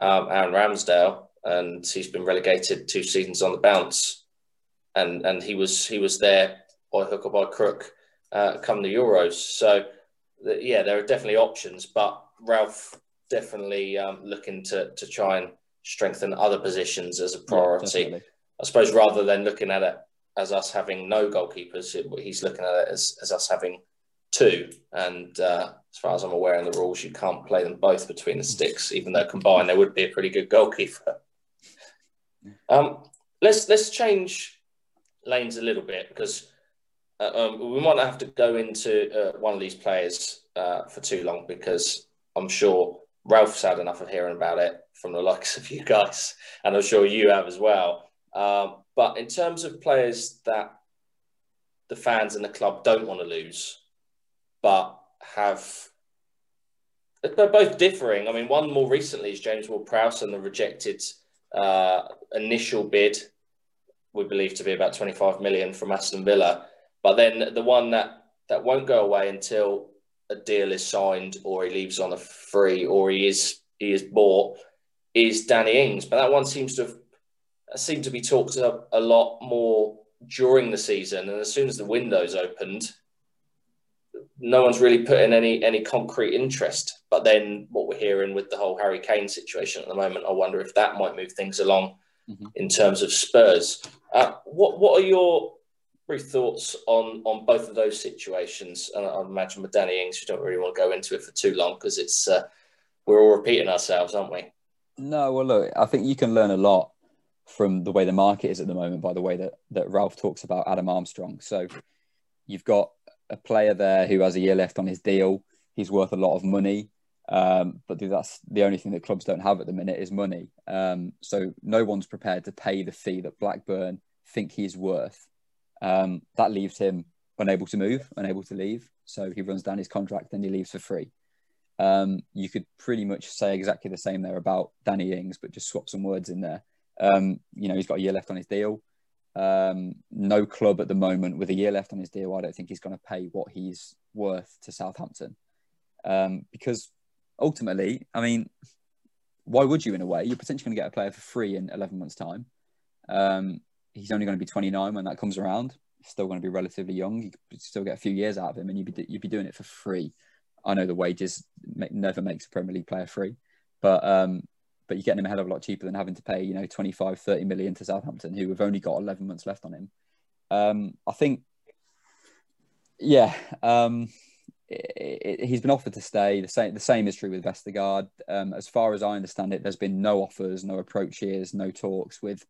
um, Aaron Ramsdale, and he's been relegated two seasons on the bounce, and and he was he was there by hook or by crook uh, come the Euros. So, the, yeah, there are definitely options, but Ralph definitely um, looking to, to try and strengthen other positions as a priority. Yeah, I suppose rather than looking at it as us having no goalkeepers, he's looking at it as, as us having two. And uh, as far as I'm aware in the rules, you can't play them both between the sticks, even though combined they would be a pretty good goalkeeper. Um, let's let's change lanes a little bit because uh, um, we might not have to go into uh, one of these players uh, for too long because I'm sure Ralph's had enough of hearing about it from the likes of you guys, and I'm sure you have as well. Um, but in terms of players that the fans and the club don't want to lose, but have they're both differing. I mean, one more recently is James Ward-Prowse and the rejected uh, initial bid, we believe to be about 25 million from Aston Villa. But then the one that that won't go away until a deal is signed or he leaves on a free or he is he is bought is Danny Ings. But that one seems to have seemed to be talked up a lot more during the season. And as soon as the window's opened, no one's really put in any any concrete interest. But then what we're hearing with the whole Harry Kane situation at the moment, I wonder if that might move things along mm-hmm. in terms of Spurs. Uh, what what are your brief thoughts on on both of those situations. And I imagine with Danny Ings, we don't really want to go into it for too long because it's uh, we're all repeating ourselves, aren't we?
No, well, look, I think you can learn a lot from the way the market is at the moment by the way that that Ralph talks about Adam Armstrong. So you've got a player there who has a year left on his deal. He's worth a lot of money. Um, but that's the only thing that clubs don't have at the minute is money. Um, so no one's prepared to pay the fee that Blackburn think he's worth. Um, that leaves him unable to move, unable to leave. So he runs down his contract, then he leaves for free. Um, you could pretty much say exactly the same there about Danny Ings, but just swap some words in there. Um, you know, he's got a year left on his deal. Um, no club at the moment with a year left on his deal. I don't think he's going to pay what he's worth to Southampton um, because ultimately, I mean, why would you in a way? You're potentially going to get a player for free in 11 months' time. Um, he's only going to be 29 when that comes around. Still going to be relatively young. You could still get a few years out of him, and you'd be you'd be doing it for free. I know the wages never makes a Premier League player free, but um, but you're getting him a hell of a lot cheaper than having to pay you know 25, 30 million to Southampton, who have only got 11 months left on him. Um, I think, yeah. Um, it, it, he's been offered to stay. The same the same is true with Vestergaard. Um, as far as I understand it, there's been no offers, no approaches, no talks with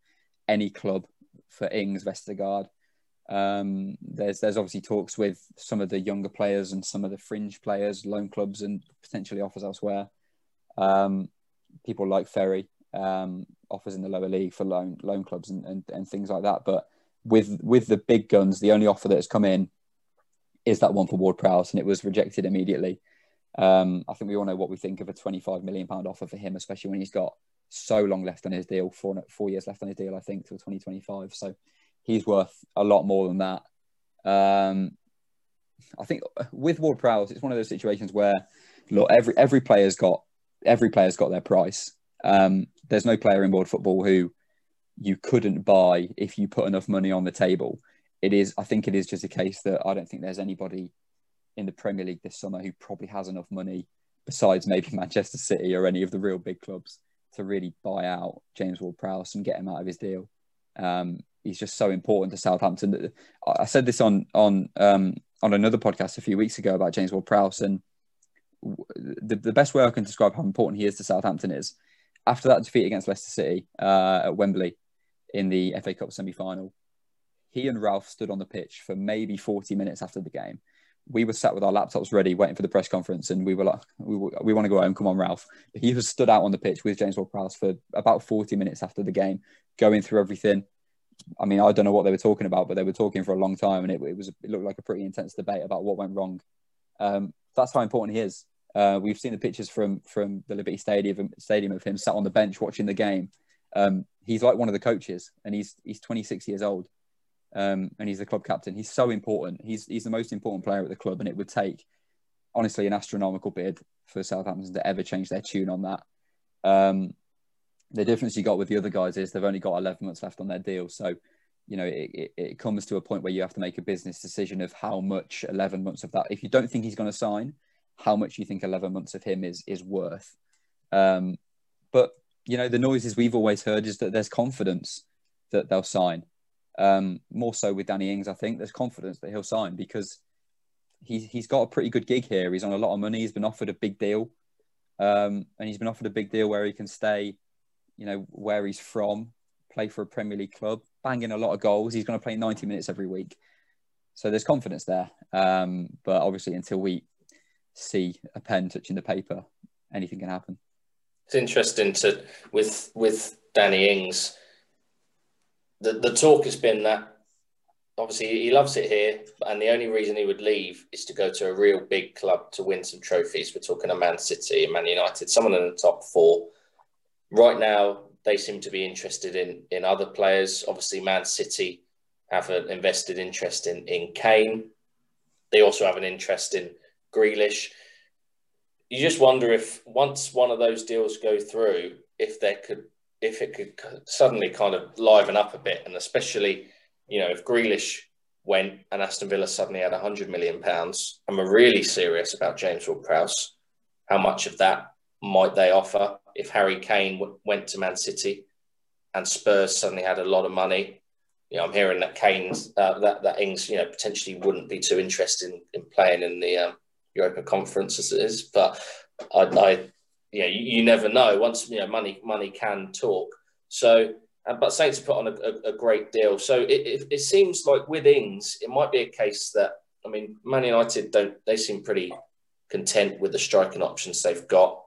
any club for Ings Vestergaard. Um, there's there's obviously talks with some of the younger players and some of the fringe players, loan clubs, and potentially offers elsewhere. Um, people like Ferry um, offers in the lower league for loan loan clubs and, and, and things like that. But with with the big guns, the only offer that has come in is that one for Ward Prowse, and it was rejected immediately. Um, I think we all know what we think of a 25 million pound offer for him, especially when he's got so long left on his deal, four four years left on his deal, I think, till 2025. So he's worth a lot more than that. Um, I think with Ward Prowse, it's one of those situations where look, every every player's got every player's got their price. Um, there's no player in world football who you couldn't buy if you put enough money on the table it is. I think it is just a case that I don't think there's anybody in the Premier League this summer who probably has enough money, besides maybe Manchester City or any of the real big clubs, to really buy out James Ward-Prowse and get him out of his deal. Um, he's just so important to Southampton. I said this on on um, on another podcast a few weeks ago about James Ward-Prowse, and the, the best way I can describe how important he is to Southampton is after that defeat against Leicester City uh, at Wembley in the FA Cup semi-final he and Ralph stood on the pitch for maybe 40 minutes after the game. We were sat with our laptops ready, waiting for the press conference, and we were like, "We, we want to go home. Come on, Ralph." He was stood out on the pitch with James Ward-Prowse for about 40 minutes after the game, going through everything. I mean, I don't know what they were talking about, but they were talking for a long time, and it, it was it looked like a pretty intense debate about what went wrong. Um, that's how important he is. Uh, we've seen the pictures from from the Liberty Stadium stadium of him sat on the bench watching the game. Um, he's like one of the coaches, and he's he's 26 years old um, and he's the club captain. He's so important. He's he's the most important player at the club, and it would take honestly an astronomical bid for Southampton to ever change their tune on that. Um, the difference you got with the other guys is they've only got 11 months left on their deal, so you know it, it, it comes to a point where you have to make a business decision of how much 11 months of that. If you don't think he's going to sign, how much you think 11 months of him is is worth. Um, but you know the noises we've always heard is that there's confidence that they'll sign. Um, more so with Danny Ings, I think there's confidence that he'll sign because he's he's got a pretty good gig here. He's on a lot of money. He's been offered a big deal, um, and he's been offered a big deal where he can stay, you know, where he's from, play for a Premier League club, banging a lot of goals. He's going to play 90 minutes every week, so there's confidence there. Um, but obviously, until we see a pen touching the paper, anything can happen.
It's interesting to with with Danny Ings the, the talk has been that obviously he loves it here, and the only reason he would leave is to go to a real big club to win some trophies. We're talking of Man City Man United, someone in the top four. Right now, they seem to be interested in in other players. Obviously, Man City have an invested interest in in Kane. They also have an interest in Grealish. You just wonder if once one of those deals go through, if there could if it could suddenly kind of liven up a bit, and especially, you know, if Grealish went and Aston Villa suddenly had 100 million pounds and were really serious about James Ward-Prowse, how much of that might they offer? If Harry Kane w- went to Man City and Spurs suddenly had a lot of money, you know, I'm hearing that Kane's uh, that that Ings, you know, potentially wouldn't be too interested in, in playing in the um, Europa Conference as it is, but I, I you, know, you, you never know. Once you know, money money can talk. So, uh, but Saints put on a, a, a great deal. So it, it, it, seems like with Ings, it might be a case that I mean, Man United don't. They seem pretty content with the striking options they've got.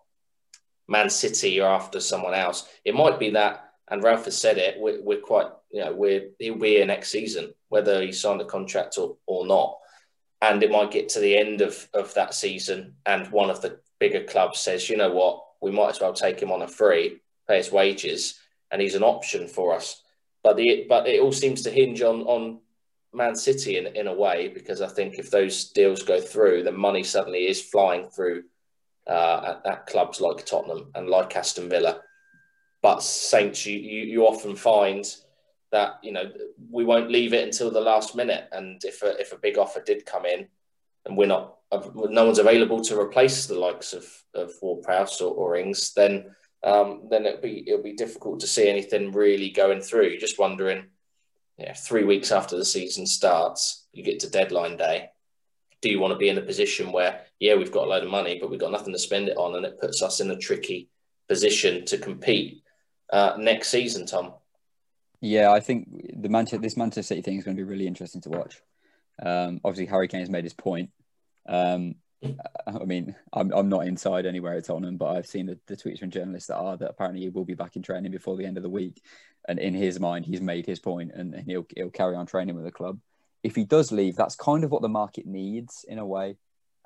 Man City are after someone else. It might be that, and Ralph has said it. We're, we're quite, you know, we're he'll be here next season, whether he signed a contract or, or not. And it might get to the end of, of that season, and one of the bigger clubs says, you know what, we might as well take him on a free, pay his wages, and he's an option for us. But the but it all seems to hinge on on Man City in, in a way, because I think if those deals go through, the money suddenly is flying through uh, at, clubs like Tottenham and like Aston Villa. But Saints, you, you, you often find that you know we won't leave it until the last minute, and if a, if a big offer did come in, and we're not, no one's available to replace the likes of of Ward-Prowse or, or Ings, then um, then it'll be it'll be difficult to see anything really going through. You're just wondering yeah, three weeks after the season starts, you get to deadline day. Do you want to be in a position where, yeah, we've got a load of money, but we've got nothing to spend it on, and it puts us in a tricky position to compete uh, next season, Tom?
Yeah, I think the Manchester this Manchester City thing is going to be really interesting to watch. Um, obviously, Harry has made his point. Um, I mean, I'm, I'm not inside anywhere at Tottenham, but I've seen the, the tweets from journalists that are that apparently he will be back in training before the end of the week. And in his mind, he's made his point and, and he'll, he'll carry on training with the club. If he does leave, that's kind of what the market needs in a way.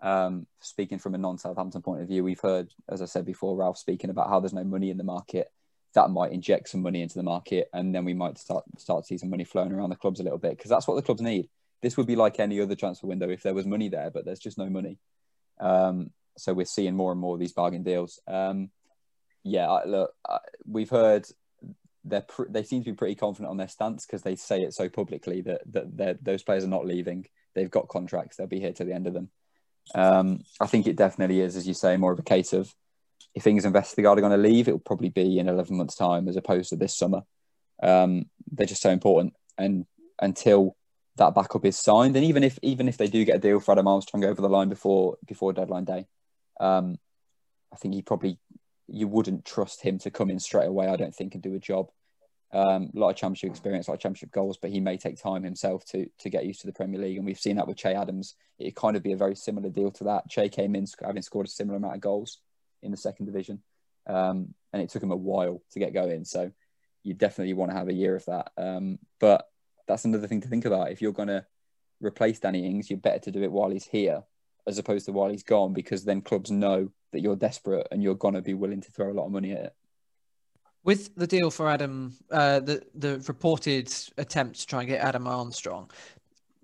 Um, speaking from a non Southampton point of view, we've heard, as I said before, Ralph speaking about how there's no money in the market. That might inject some money into the market, and then we might start start to see some money flowing around the clubs a little bit because that's what the clubs need. This would be like any other transfer window if there was money there, but there's just no money. Um, so we're seeing more and more of these bargain deals. Um, yeah, look, we've heard they pr- they seem to be pretty confident on their stance because they say it so publicly that that those players are not leaving. They've got contracts. They'll be here to the end of them. Um, I think it definitely is, as you say, more of a case of if things Vestergaard are going to leave, it will probably be in 11 months' time as opposed to this summer. Um, they're just so important. And until that backup is signed, and even if even if they do get a deal for Adam Armstrong over the line before before deadline day, um, I think he probably you wouldn't trust him to come in straight away. I don't think and do a job. Um, a lot of championship experience, a lot of championship goals, but he may take time himself to to get used to the Premier League, and we've seen that with Che Adams. It kind of be a very similar deal to that. Che came in having scored a similar amount of goals in the second division, um, and it took him a while to get going. So you definitely want to have a year of that. Um, but that's another thing to think about. If you're going to replace Danny Ings, you're better to do it while he's here as opposed to while he's gone, because then clubs know that you're desperate and you're going to be willing to throw a lot of money at it.
With the deal for Adam, uh, the the reported attempt to try and get Adam Armstrong,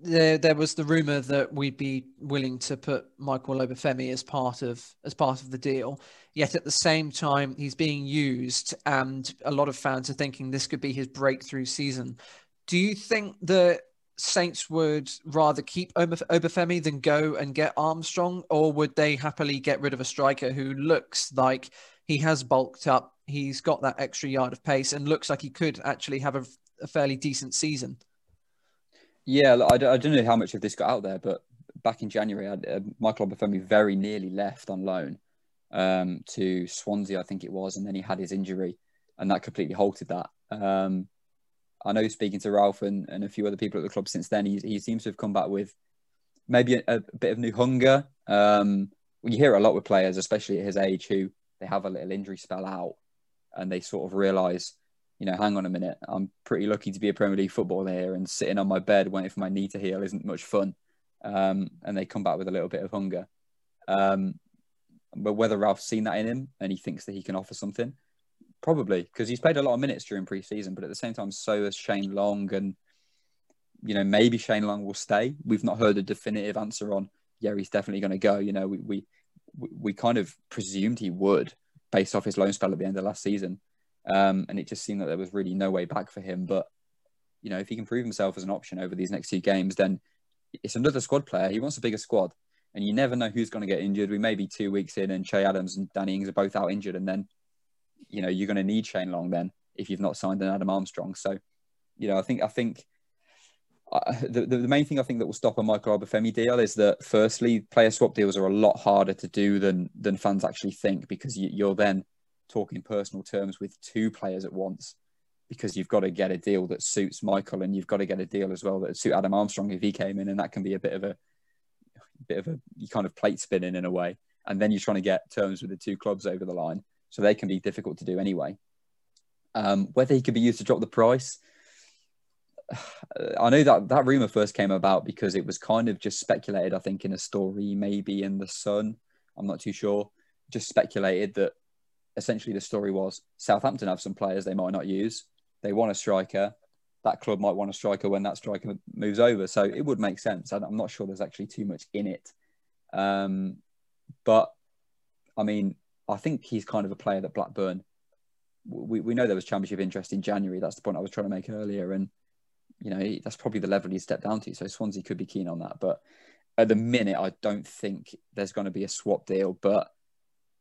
there there was the rumor that we'd be willing to put Michael Obafemi as part of as part of the deal. Yet at the same time, he's being used, and a lot of fans are thinking this could be his breakthrough season do you think the Saints would rather keep Obafemi than go and get Armstrong, or would they happily get rid of a striker who looks like he has bulked up, he's got that extra yard of pace, and looks like he could actually have a, a fairly decent season?
Yeah, I, I don't know how much of this got out there, but back in January, uh, Michael Obafemi very nearly left on loan um, to Swansea, I think it was, and then he had his injury, and that completely halted that. Um, I know speaking to Ralph and, and a few other people at the club since then, he, he seems to have come back with maybe a, a bit of new hunger. Um, you hear a lot with players, especially at his age, who they have a little injury spell out and they sort of realise, you know, hang on a minute, I'm pretty lucky to be a Premier League footballer here and sitting on my bed waiting for my knee to heal isn't much fun. Um, and they come back with a little bit of hunger. Um, but whether Ralph's seen that in him and he thinks that he can offer something, Probably because he's played a lot of minutes during preseason, but at the same time, so has Shane Long, and you know maybe Shane Long will stay. We've not heard a definitive answer on. Yeah, he's definitely going to go. You know, we, we we kind of presumed he would based off his loan spell at the end of last season, um, and it just seemed that there was really no way back for him. But you know, if he can prove himself as an option over these next two games, then it's another squad player. He wants a bigger squad, and you never know who's going to get injured. We may be two weeks in, and Che Adams and Danny Ings are both out injured, and then you know you're going to need Shane Long then if you've not signed an Adam Armstrong. So, you know, I think I think the, the main thing I think that will stop a Michael Obafemi deal is that firstly, player swap deals are a lot harder to do than than fans actually think because you, you're then talking personal terms with two players at once because you've got to get a deal that suits Michael and you've got to get a deal as well that suit Adam Armstrong if he came in and that can be a bit of a bit of a you kind of plate spinning in a way, and then you're trying to get terms with the two clubs over the line, so they can be difficult to do anyway. Um, whether he could be used to drop the price, I know that that rumor first came about because it was kind of just speculated. I think in a story, maybe in the Sun. I'm not too sure. Just speculated that essentially the story was Southampton have some players they might not use. They want a striker. That club might want a striker when that striker moves over. So it would make sense. I'm not sure there's actually too much in it. Um, but I mean, I think he's kind of a player that Blackburn. We, we know there was championship interest in January. That's the point I was trying to make earlier. And, you know, that's probably the level he stepped down to. So Swansea could be keen on that. But at the minute, I don't think there's going to be a swap deal. But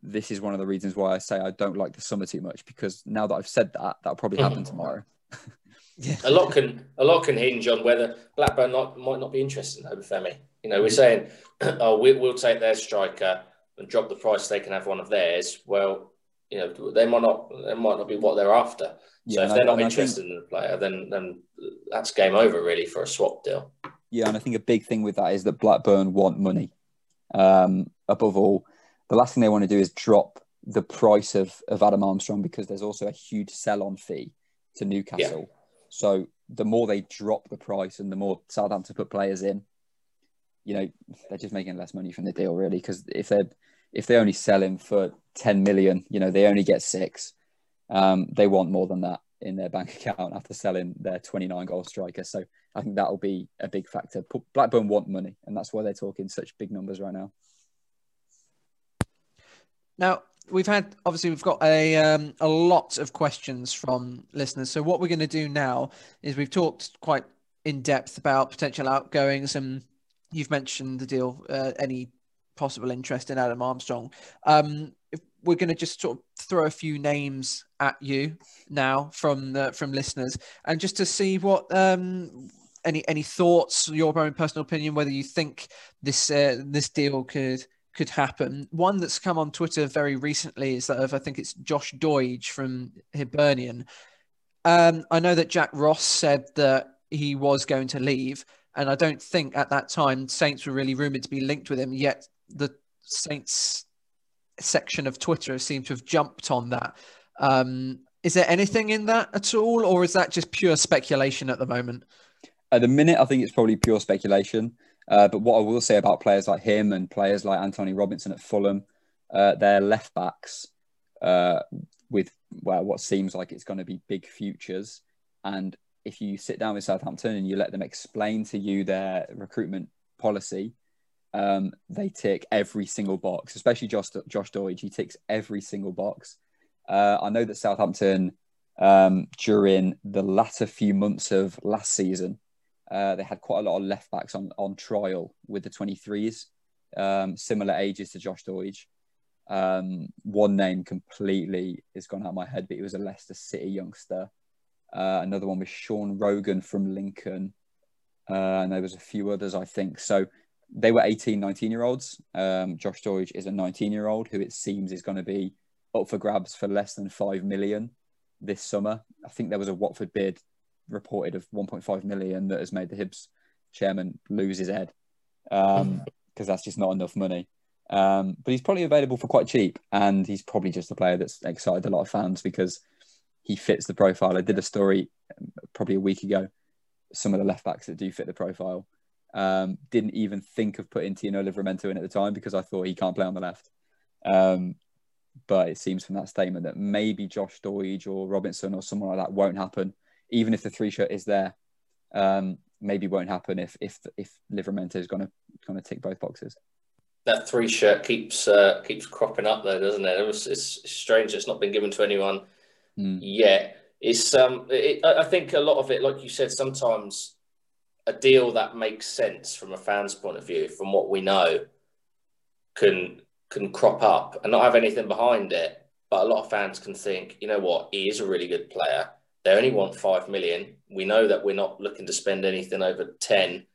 this is one of the reasons why I say I don't like the summer too much because now that I've said that, that'll probably mm-hmm. happen tomorrow.
yeah. A lot can a lot can hinge on whether Blackburn not, might not be interested in Obafemi. You know, we're mm-hmm. saying, oh, we, will take their striker and drop the price. They can have one of theirs. Well, you know, they might not. They might not be what they're after. So if they're not interested think, in the player, then then that's game over really for a swap deal.
Yeah, and I think a big thing with that is that Blackburn want money. Um, above all, the last thing they want to do is drop the price of, of Adam Armstrong because there's also a huge sell on fee to Newcastle. Yeah. So the more they drop the price and the more Southampton put players in, you know, they're just making less money from the deal really. Because if they if they only sell him for 10 million, you know, they only get six. Um, they want more than that in their bank account after selling their 29 goal striker. So I think that'll be a big factor. Blackburn want money, and that's why they're talking such big numbers right now.
Now we've had obviously we've got a um, a lot of questions from listeners. So what we're going to do now is we've talked quite in depth about potential outgoings, and you've mentioned the deal. Uh, any possible interest in Adam Armstrong? Um, we're going to just sort of throw a few names at you now from the, from listeners, and just to see what um, any any thoughts, your own personal opinion, whether you think this uh, this deal could could happen. One that's come on Twitter very recently is that of I think it's Josh Doig from Hibernian. Um, I know that Jack Ross said that he was going to leave, and I don't think at that time Saints were really rumored to be linked with him. Yet the Saints section of Twitter seemed to have jumped on that. Um, is there anything in that at all, or is that just pure speculation at the moment?
At the minute, I think it's probably pure speculation. Uh, but what I will say about players like him and players like Antonee Robinson at Fulham, uh, they're left backs uh, with well, what seems like it's going to be big futures. And if you sit down with Southampton and you let them explain to you their recruitment policy, um, they tick every single box, especially Josh, Josh Doig. He ticks every single box. Uh, I know that Southampton, um, during the latter few months of last season, uh, they had quite a lot of left backs on, on trial with the 23s, um, similar ages to Josh Doig. Um, one name completely is gone out of my head, but he was a Leicester City youngster. Uh, another one was Sean Rogan from Lincoln. Uh, and there was a few others, I think. So they were 18, 19 year olds. Um, Josh Doig is a 19 year old who it seems is going to be up for grabs for less than 5 million this summer. I think there was a Watford bid reported of 1.5 million that has made the Hibs chairman lose his head because um, that's just not enough money. Um, but he's probably available for quite cheap, and he's probably just a player that's excited a lot of fans because he fits the profile. I did a story um, probably a week ago. Some of the left backs that do fit the profile um, didn't even think of putting Tino Livramento in at the time because I thought he can't play on the left. Um, but it seems from that statement that maybe Josh Doig or Robinson or someone like that won't happen even if the three shirt is there, um, maybe won't happen if if if Livramento is going to going to tick both boxes.
That three shirt keeps uh, keeps cropping up though, doesn't it? It was it's strange. It's not been given to anyone mm. yet. It's um, it, I think a lot of it, like you said, sometimes a deal that makes sense from a fan's point of view, from what we know, can can crop up and not have anything behind it. But a lot of fans can think, you know what, he is a really good player they only want five million. We know that we're not looking to spend anything over 10.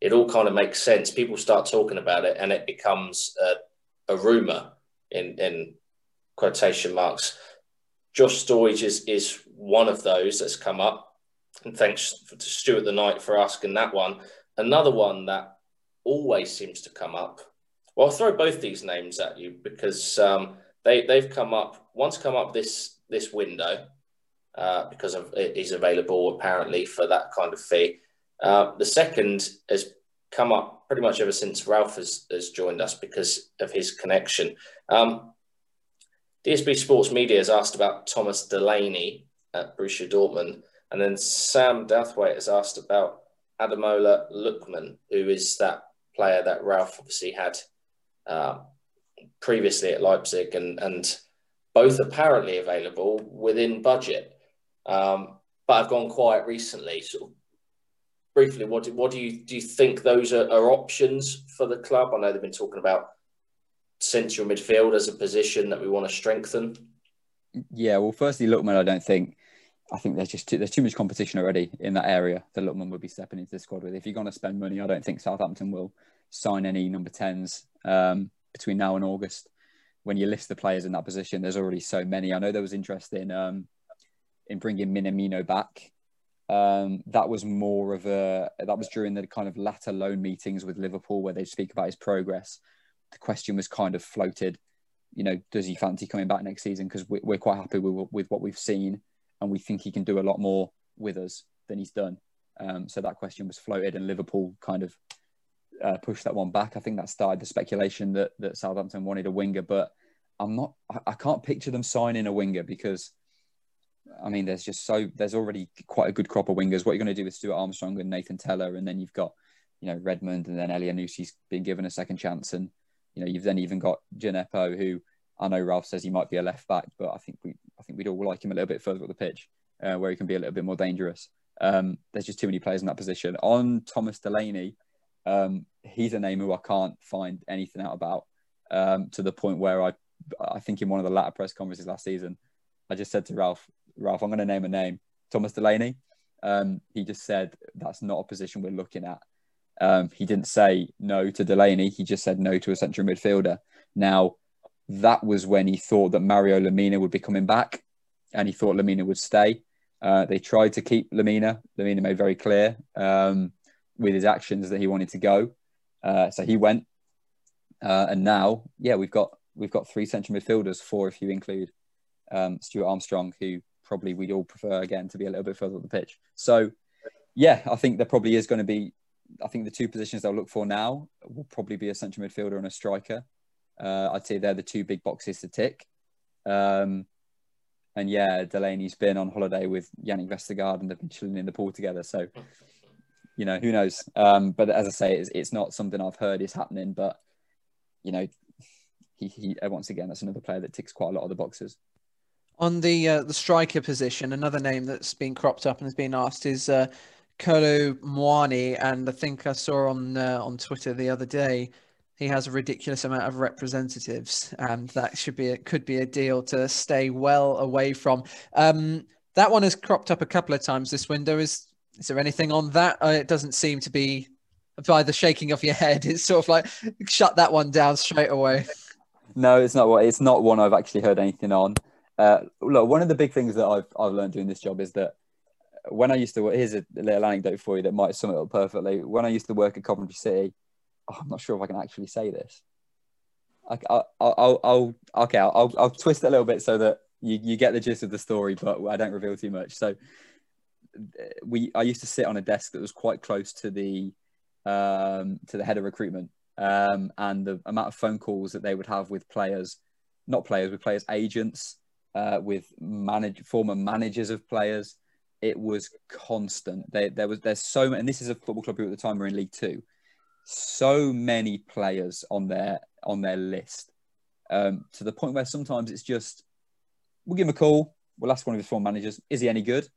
It all kind of makes sense. People start talking about it and it becomes a, a rumor in, in quotation marks. Josh Doig is, is one of those that's come up. And thanks to Stuart the Knight for asking that one. Another one that always seems to come up. Well, I'll throw both these names at you because um, they they've come up. One's come up this this window uh, because of he's available apparently for that kind of fee. Uh, the second has come up pretty much ever since Ralph has, has joined us because of his connection. Um, DSB Sports Media has asked about Thomas Delaney at Borussia Dortmund, and then Sam Douthwaite has asked about Ademola Lookman, who is that player that Ralph obviously had uh, previously at Leipzig, and and both apparently available within budget. Um, but I've gone quiet recently. Of briefly, what do, what do you do? You think those are, are options for the club? I know they've been talking about central midfield as a position that we want to strengthen.
Yeah, well, firstly, Lookman, I don't think. I think there's just too, there's too much competition already in that area that Lookman would be stepping into the squad with. If you're going to spend money, I don't think Southampton will sign any number tens um, between now and August. When you list the players in that position, there's already so many. I know there was interest in um, in bringing Minamino back. Um, that was more of a that was during the kind of latter loan meetings with Liverpool where they speak about his progress. The question was kind of floated, you know, does he fancy coming back next season? Because we, we're quite happy with, with what we've seen, and we think he can do a lot more with us than he's done. Um, so that question was floated, and Liverpool kind of uh, pushed that one back. I think that started the speculation that that Southampton wanted a winger, but I'm not. I, I can't picture them signing a winger because I mean, there's just so there's already quite a good crop of wingers. What you're going to do with Stuart Armstrong and Nathan Tella, and then you've got you know Redmond, and then Elyounoussi been given a second chance, and you know you've then even got Djenepo, who I know Ralph says he might be a left back, but I think we think we'd all like him a little bit further up the pitch, uh, where he can be a little bit more dangerous. Um, there's just too many players in that position. On Thomas Delaney, um, he's a name who I can't find anything out about um, to the point where I I think in one of the latter press conferences last season, I just said to Ralph, Ralph, I'm going to name a name, Thomas Delaney. Um, he just said that's not a position we're looking at. Um, he didn't say no to Delaney. He just said no to a central midfielder. Now, that was when he thought that Mario Lemina would be coming back, and he thought Lemina would stay. Uh, they tried to keep Lemina. Lemina made very clear um, with his actions that he wanted to go, uh, so he went. Uh, and now, yeah, we've got we've got three central midfielders, four if you include um, Stuart Armstrong, who probably we'd all prefer again to be a little bit further up the pitch. So, yeah, I think there probably is going to be. I think the two positions they'll look for now will probably be a central midfielder and a striker. Uh, I'd say they're the two big boxes to tick. Um, and yeah, Delaney's been on holiday with Jannik Vestergaard and they've been chilling in the pool together. So, you know, who knows? Um, but as I say, it's, it's not something I've heard is happening. But, you know, he, he once again, that's another player that ticks quite a lot of the boxes.
On the uh, the striker position, another name that's been cropped up and has been asked is uh, Kolo Muani, and I think I saw on uh, on Twitter the other day he has a ridiculous amount of representatives, and that should be could be a deal to stay well away from. Um, that one has cropped up a couple of times this window. Is is there anything on that? Uh, it doesn't seem to be by the shaking of your head. It's sort of like shut that one down straight away.
No, it's not. It's not one I've actually heard anything on. Uh, look, one of the big things that I've I've learned doing this job is that when I used to here's a little anecdote for you that might sum it up perfectly. When I used to work at Coventry City, oh, I'm not sure if I can actually say this. I, will I'll, I'll, okay, I'll, I'll twist it a little bit so that you, you get the gist of the story, but I don't reveal too much. So, we, I used to sit on a desk that was quite close to the, um, to the head of recruitment, um, and the amount of phone calls that they would have with players, not players, with players' agents, uh, with manage former managers of players. It was constant. They, there was there's so many, and this is a football club who at the time we were in League Two. So many players on their on their list um, to the point where sometimes it's just we'll give him a call. We'll ask one of his former managers, is he any good?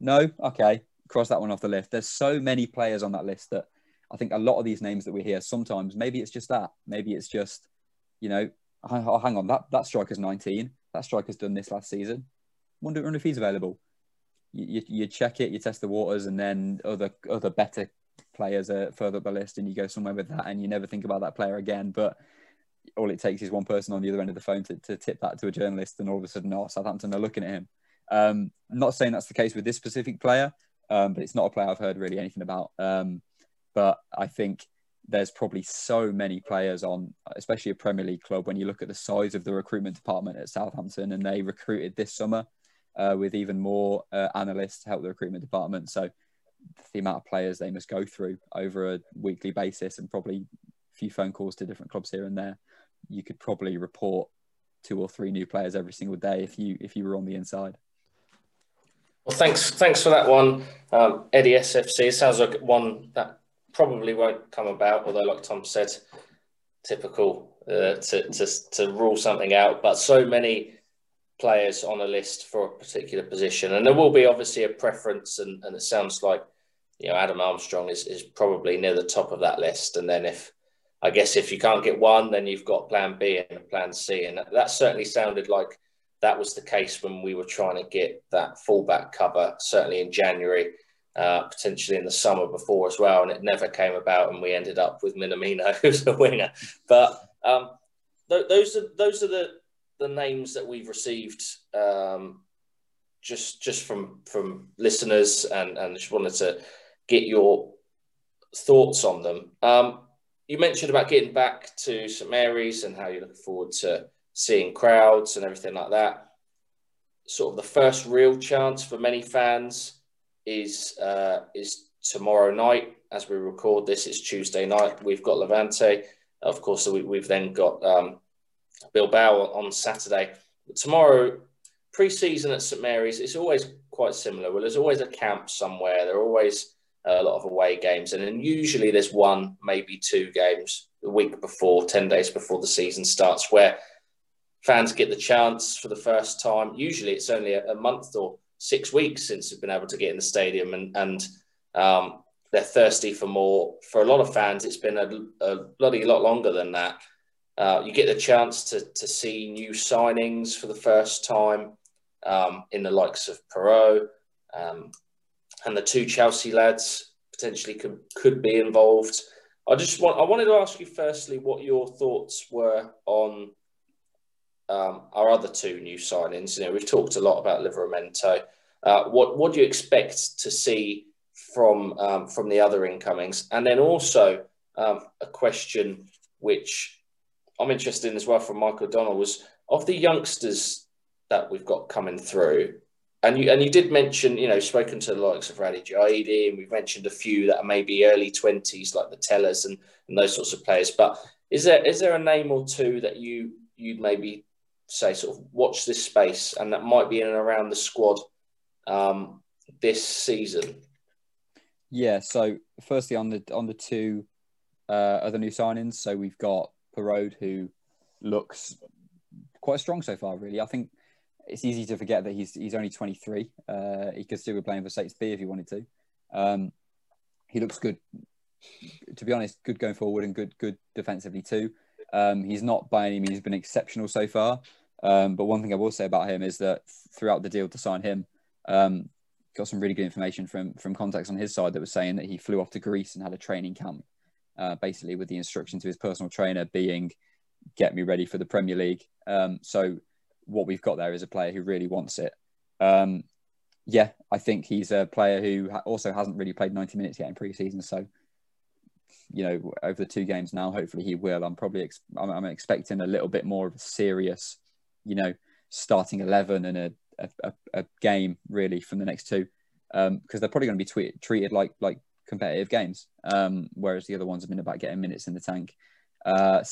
No, okay, cross that one off the list. There's so many players on that list that I think a lot of these names that we hear sometimes maybe it's just that. Maybe it's just you know, oh, hang on, that that striker's 19 that striker's done this last season. Wonder, if he's available. You, you, you, check it, you test the waters, and then other other better players are further up the list, and you go somewhere with that, and you never think about that player again. But all it takes is one person on the other end of the phone to, to tip that to a journalist, and all of a sudden, oh, Southampton are looking at him. Um, I'm not saying that's the case with this specific player, um, but it's not a player I've heard really anything about. Um, but I think there's probably so many players on, especially a Premier League club, when you look at the size of the recruitment department at Southampton, and they recruited this summer uh, with even more uh, analysts to help the recruitment department. So the amount of players they must go through over a weekly basis, and probably a few phone calls to different clubs here and there, you could probably report two or three new players every single day if you if you were on the inside.
Well, thanks thanks for that one, um, Eddie SFC. Sounds like one that probably won't come about, although, like Tom said, typical uh, to, to to rule something out. But so many players on a list for a particular position, and there will be obviously a preference, and, and it sounds like you know Adam Armstrong is, is probably near the top of that list, and then if I guess if you can't get one, then you've got Plan B and Plan C, and that, certainly sounded like that was the case when we were trying to get that fullback cover, certainly in January, uh, potentially in the summer before as well, and it never came about, and we ended up with Minamino who's the winger. But um, th- those are those are the the names that we've received um, just just from from listeners, and and just wanted to get your thoughts on them. Um, you mentioned about getting back to St Mary's and how you're looking forward to seeing crowds and everything like that. Sort of the first real chance for many fans is uh, is tomorrow night as we record this. It's Tuesday night. We've got Levante, of course. We, have then got um, Bilbao on Saturday. Tomorrow, pre-season at St Mary's, it's always quite similar. Well, there's always a camp somewhere. There are always a lot of away games, and then usually there's one, maybe two games a week before, ten days before the season starts, where fans get the chance for the first time. Usually, it's only a, a month or six weeks since they've been able to get in the stadium, and and um, they're thirsty for more. For a lot of fans, it's been a, a bloody lot longer than that. Uh, you get the chance to to see new signings for the first time um, in the likes of Perraud, um, and the two Chelsea lads potentially could could be involved. I just want I wanted to ask you firstly what your thoughts were on um, our other two new signings. You know, we've talked a lot about Livramento. Uh, what what do you expect to see from um, from the other incomings? And then also um, a question which I'm interested in as well from Michael Donnell was of the youngsters that we've got coming through. And you and you did mention, you know, spoken to the likes of Radhi Jaidi, and we've mentioned a few that are maybe early twenties, like the Tellas and, and those sorts of players. But is there is there a name or two that you you'd maybe say sort of watch this space and that might be in and around the squad um, this season?
Yeah. So firstly, on the on the two uh, other new signings, so we've got Perraud who looks quite strong so far. Really, I think it's easy to forget that he's he's only 23. Uh, he could still be playing for Saints B if he wanted to. Um, he looks good. To be honest, good going forward and good good defensively too. Um, he's not by any means been exceptional so far. Um, but one thing I will say about him is that throughout the deal to sign him, um, got some really good information from from contacts on his side that was saying that he flew off to Greece and had a training camp, uh, basically with the instruction to his personal trainer being, "Get me ready for the Premier League." Um, so what we've got there is a player who really wants it. Um, yeah, I think he's a player who also hasn't really played 90 minutes yet in pre-season. So, you know, over the two games now, hopefully he will. I'm probably ex- I'm, I'm, expecting a little bit more of a serious, you know, starting 11 and a, a, a game really from the next two, because um, they're probably going to be tweet- treated like like competitive games, um, whereas the other ones have been about getting minutes in the tank. Uh,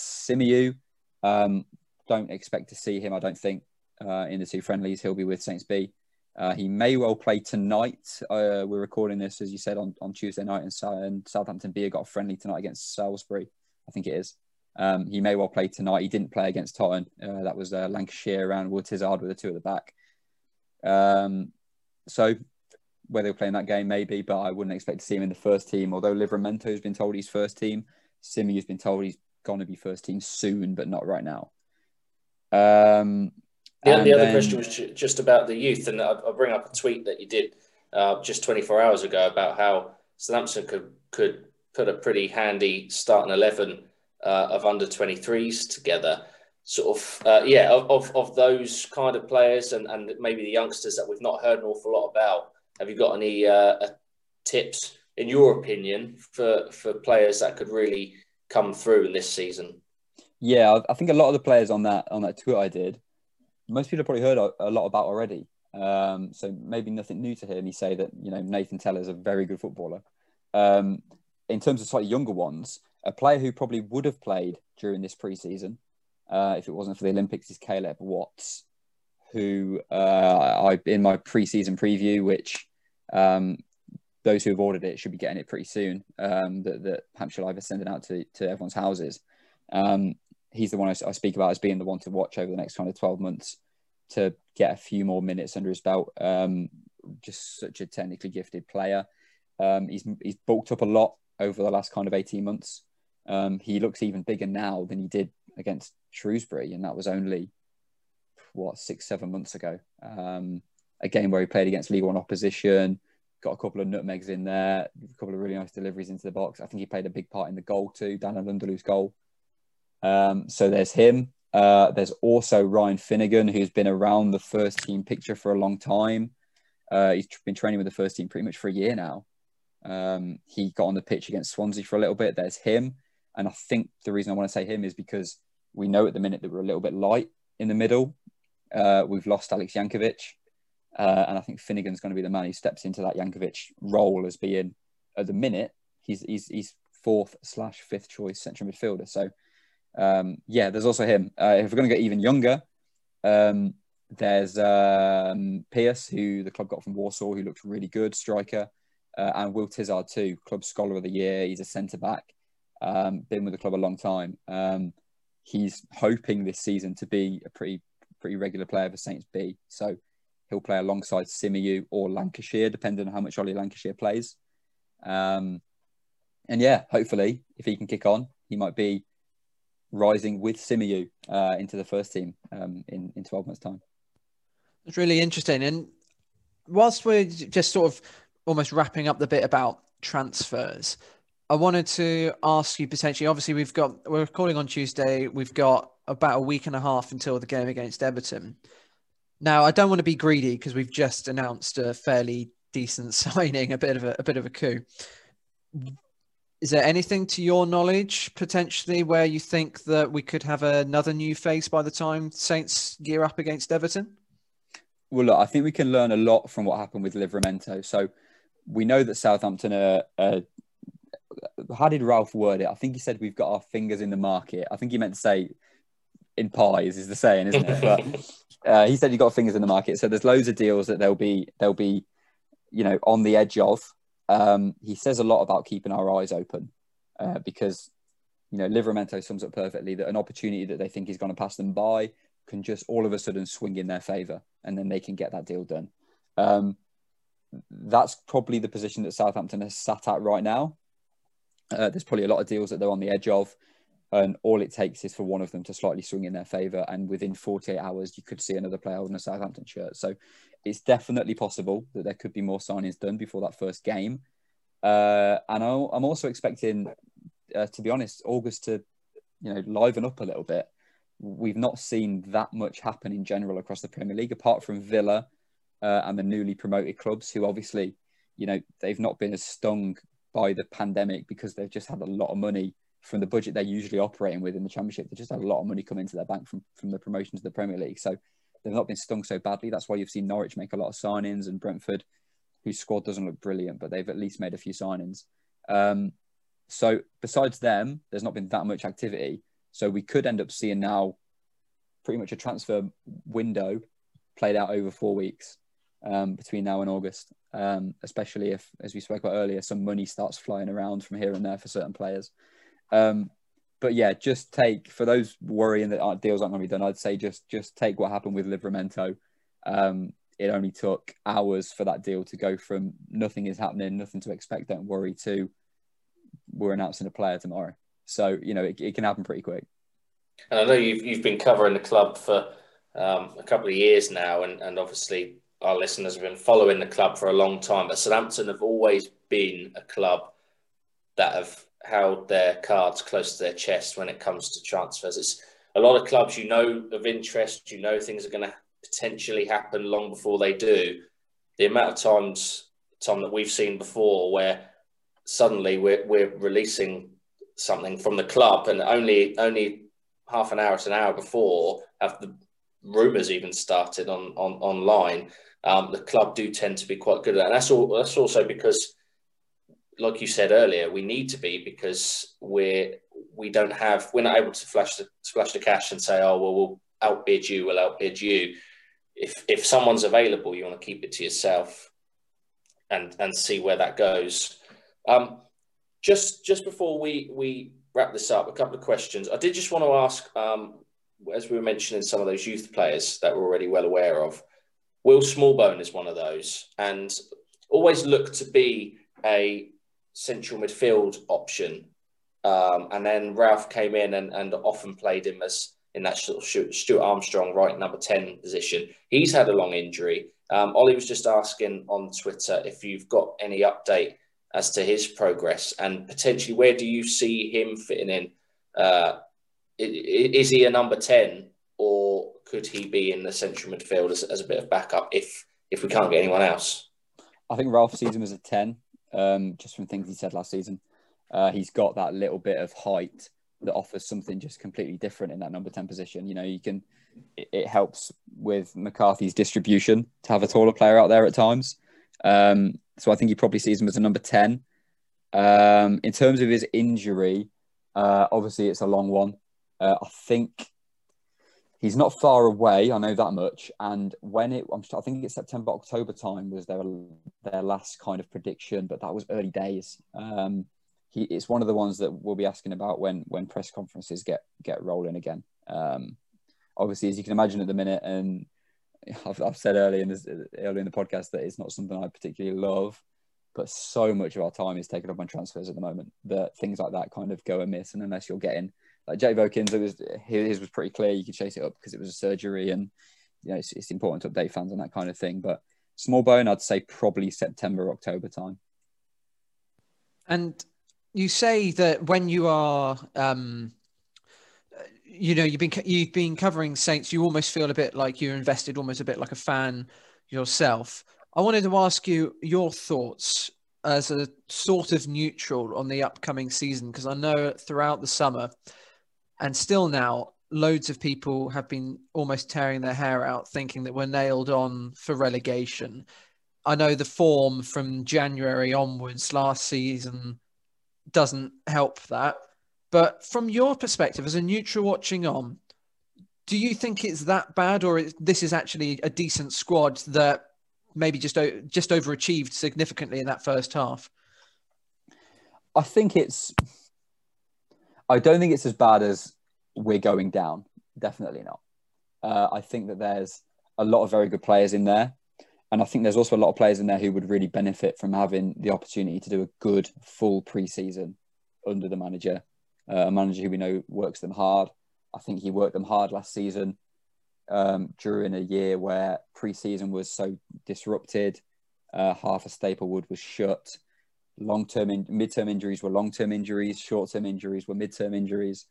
um, don't expect to see him. I don't think uh, in the two friendlies. He'll be with Saints B. Uh, he may well play tonight. Uh, we're recording this, as you said, on, on Tuesday night, and, and Southampton B got a friendly tonight against Salisbury. I think it is. Um, he may well play tonight. He didn't play against Totton. Uh, that was uh, Lancashire around Wood Tizard with the two at the back. Um, so whether he'll play in that game, maybe, but I wouldn't expect to see him in the first team. Although Livramento has been told he's first team, Simeu has been told he's going to be first team soon, but not right now. Um,
the, the other then, question was just about the youth, and I'll bring up a tweet that you did uh, just 24 hours ago about how Southampton could could put a pretty handy starting 11 uh, of under 23s together. Sort of, uh, yeah, of, of, of, those kind of players and, and maybe the youngsters that we've not heard an awful lot about. Have you got any uh, tips, in your opinion, for, for players that could really come through in this season.
Yeah, I think a lot of the players on that on that tour I did, most people have probably heard a lot about already. Um, so maybe nothing new to hear me say that you know Nathan Tella is a very good footballer. Um, in terms of slightly younger ones, a player who probably would have played during this preseason uh, if it wasn't for the Olympics is Caleb Watts, who uh, I in my preseason preview, which um, those who have ordered it should be getting it pretty soon. Um, that, that Hampshire Live is sending out to, to everyone's houses. Um, he's the one I, I, speak about as being the one to watch over the next kind of 12 months to get a few more minutes under his belt. Um, just such a technically gifted player. Um, he's, he's bulked up a lot over the last kind of 18 months. Um, he looks even bigger now than he did against Shrewsbury, and that was only what six, seven months ago. Um, a game where he played against League One opposition, got a couple of nutmegs in there, a couple of really nice deliveries into the box. I think he played a big part in the goal too, Daniel N'Lundulu's goal. Um, so there's him. Uh, there's also Ryan Finnigan, who's been around the first team picture for a long time. Uh, he's been training with the first team pretty much for a year now. Um, he got on the pitch against Swansea for a little bit. There's him. And I think the reason I want to say him is because we know at the minute that we're a little bit light in the middle. Uh, we've lost Alex Jankewitz. Uh, and I think Finnigan's going to be the man who steps into that Jankewitz role as being, at the minute, he's, he's, he's fourth slash fifth choice central midfielder. So, um, yeah, there's also him. Uh, if we're going to get even younger, um, there's um, Pierce, who the club got from Warsaw, who looked really good, striker, uh, and Will Tizard too, club scholar of the year. He's a centre back, um, been with the club a long time. Um, he's hoping this season to be a pretty pretty regular player for Saints B. So he'll play alongside Simeu or Lancashire, depending on how much Ollie Lancashire plays. Um, and yeah, hopefully, if he can kick on, he might be rising with Simeu uh, into the first team um, in, in 12 months' time.
It's really interesting. And whilst we're just sort of almost wrapping up the bit about transfers, I wanted to ask you potentially. Obviously, we've got we're recording on Tuesday. We've got about a week and a half until the game against Everton. Now, I don't want to be greedy because we've just announced a fairly decent signing, a bit of a, a bit of a coup. Is there anything to your knowledge potentially where you think that we could have another new face by the time Saints gear up against Everton?
Well, look, I think we can learn a lot from what happened with Livramento. So we know that Southampton are, are how did Ralph word it? I think he said we've got our fingers in the market. I think he meant to say in pies is the saying, isn't it? But uh, he said you got fingers in the market. So there's loads of deals that they'll be they'll be, you know, on the edge of. Um, he says a lot about keeping our eyes open uh, because, you know, Livramento sums up perfectly that an opportunity that they think is going to pass them by can just all of a sudden swing in their favour, and then they can get that deal done. Um, that's probably the position that Southampton has sat at right now. Uh, there's probably a lot of deals that they're on the edge of, and all it takes is for one of them to slightly swing in their favour, and within 48 hours, you could see another player holding a Southampton shirt. So it's definitely possible that there could be more signings done before that first game. Uh, and I'm also expecting, uh, to be honest, August to, you know, liven up a little bit. We've not seen that much happen in general across the Premier League, apart from Villa uh, and the newly promoted clubs, who obviously, you know, they've not been as stung by the pandemic because they've just had a lot of money from the budget they're usually operating with in the championship. They just had a lot of money come into their bank from, from the promotion to the Premier League. So they've not been stung so badly. That's why you've seen Norwich make a lot of signings and Brentford, whose squad doesn't look brilliant, but they've at least made a few signings. Um, so besides them, there's not been that much activity. So we could end up seeing now pretty much a transfer window played out over four weeks um, between now and August, um, especially if, as we spoke about earlier, some money starts flying around from here and there for certain players. Um, but yeah, just take for those worrying that our deals aren't going to be done. I'd say just just take what happened with Livramento. Um, it only took hours for that deal to go from nothing is happening, nothing to expect, don't worry, to we're announcing a player tomorrow. So you know it, it can happen pretty quick.
And I know you've you've been covering the club for um, a couple of years now, and, and obviously our listeners have been following the club for a long time. But Southampton have always been a club that have held their cards close to their chest when it comes to transfers. It's a lot of clubs you know of interest, you know things are going to potentially happen long before they do. The amount of times, Tom, that we've seen before where suddenly we're, we're releasing something from the club, and only only half an hour to an hour before have the rumours even started on on online. Um, the club do tend to be quite good at that. And that's all. That's also because, like you said earlier, we need to be because we're we don't have we're not able to flash the flash the cash and say, oh well, we'll outbid you, we'll outbid you. If if someone's available, you want to keep it to yourself, and and see where that goes. Um, just just before we we wrap this up, a couple of questions. I did just want to ask, um, as we were mentioning, some of those youth players that we're already well aware of. Will Smallbone is one of those, and always looked to be a central midfield option. Um, and then Ralph came in and, and often played him as in that sort of Stuart Armstrong right number 10 position. He's had a long injury. Um, Ollie was just asking on Twitter if you've got any update as to his progress and potentially where do you see him fitting in? Uh, is he a number 10 or could he be in the central midfield as, as a bit of backup if if we can't get anyone else?
I think Ralph sees him as a 10, um, just from things he said last season. Uh, he's got that little bit of height that offers something just completely different in that number 10 position. You know, you can, it, it helps with McCarthy's distribution to have a taller player out there at times. Um, so I think he probably sees him as a number 10. Um, in terms of his injury, uh, obviously it's a long one. Uh, I think he's not far away. I know that much. And when it, I'm, I think it's September, October time was their their last kind of prediction, but that was early days. Um, he, it's one of the ones that we'll be asking about when when press conferences get get rolling again. Um, obviously, as you can imagine, at the minute, and I've, I've said earlier in this, earlier in the podcast that it's not something I particularly love, but so much of our time is taken up on transfers at the moment that things like that kind of go amiss. And unless you're getting like Jake Vokins, it was his was pretty clear you could chase it up because it was a surgery, and you know it's, it's important to update fans on that kind of thing. But Smallbone, I'd say probably September October time.
And you say that when you are um, you know you've been you've been covering Saints. You almost feel a bit like you're invested, almost a bit like a fan yourself. I wanted to ask you your thoughts as a sort of neutral on the upcoming season because I know throughout the summer and still now, loads of people have been almost tearing their hair out thinking that we're nailed on for relegation. I know the form from January onwards last season doesn't help that. But from your perspective, as a neutral watching on, do you think it's that bad, or this is actually a decent squad that maybe just just overachieved significantly in that first half?
I think it's. I don't think it's as bad as we're going down. Definitely not. Uh, I think that there's a lot of very good players in there. And I think there's also a lot of players in there who would really benefit from having the opportunity to do a good full preseason under the manager uh, a manager who we know works them hard. I think he worked them hard last season um, during a year where preseason was so disrupted. Uh, half of Staplewood was shut. Long term, in- mid term injuries were long term injuries. Short term injuries were mid term injuries.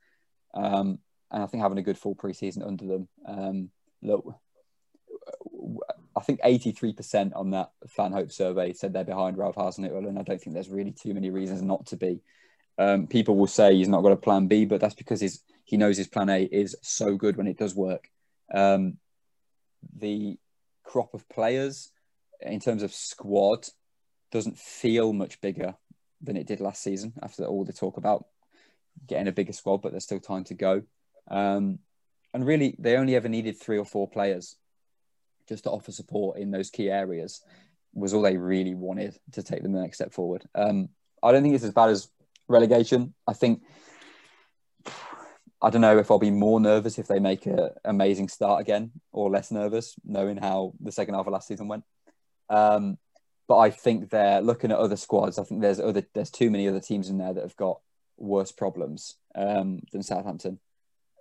Um, and I think having a good full preseason under them. Um, look, I think 83% on that fan hope survey said they're behind Ralph Hasenhüttl, and I don't think there's really too many reasons not to be. Um, people will say he's not got a plan B, but that's because his, he knows his plan A is so good when it does work. Um, the crop of players in terms of squad doesn't feel much bigger than it did last season after all the talk about getting a bigger squad, but there's still time to go. Um, and really, they only ever needed three or four players just to offer support in those key areas was all they really wanted to take them the next step forward. Um, I don't think it's as bad as relegation. I think I don't know if I'll be more nervous if they make an amazing start again, or less nervous knowing how the second half of last season went. Um, but I think they're looking at other squads. I think there's other there's too many other teams in there that have got worse problems um, than Southampton.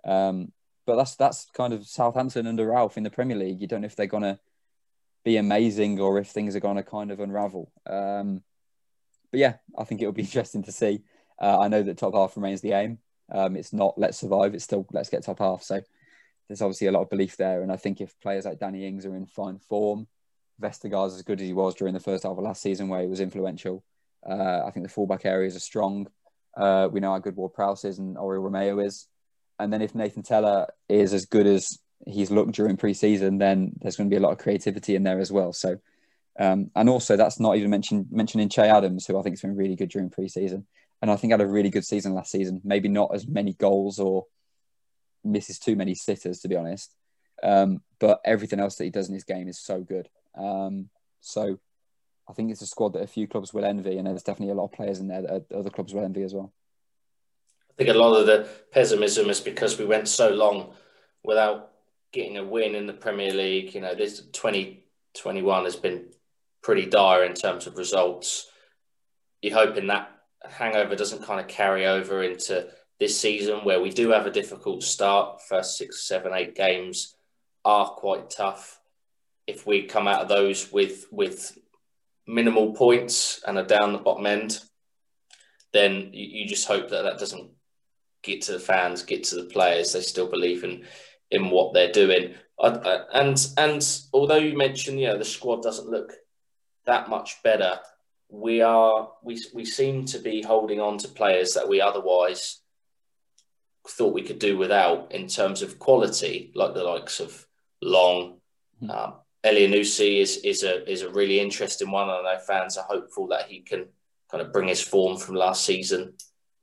Um, but that's that's kind of Southampton under Ralph in the Premier League. You don't know if they're gonna be amazing or if things are gonna kind of unravel. Um, but yeah, I think it'll be interesting to see. Uh, I know that top half remains the aim. Um, it's not let's survive. It's still let's get top half. So there's obviously a lot of belief there. And I think if players like Danny Ings are in fine form, Vestergaard's as good as he was during the first half of last season, where he was influential. Uh, I think the fullback areas are strong. Uh, we know how good Ward Prowse is and Oriol Romeu is. And then if Nathan Tella is as good as he's looked during pre-season, then there's going to be a lot of creativity in there as well. So, um, and also that's not even mentioned mentioning Che Adams, who I think has been really good during pre-season, and I think had a really good season last season. Maybe not as many goals or misses too many sitters, to be honest. Um, but everything else that he does in his game is so good. Um, so I think it's a squad that a few clubs will envy, and there's definitely a lot of players in there that other clubs will envy as well.
I think a lot of the pessimism is because we went so long without getting a win in the Premier League. You know, this 2021 has been pretty dire in terms of results. You're hoping that hangover doesn't kind of carry over into this season where we do have a difficult start. First six, seven, eight games are quite tough. If we come out of those with with minimal points and are down the bottom end, then you, you just hope that that doesn't get to the fans, get to the players. They still believe in in what they're doing. I, and and although you mentioned, you know, the squad doesn't look that much better, we are we we seem to be holding on to players that we otherwise thought we could do without in terms of quality, like the likes of Long. Mm-hmm. Um, Elyounoussi is is a is a really interesting one. I know fans are hopeful that he can kind of bring his form from last season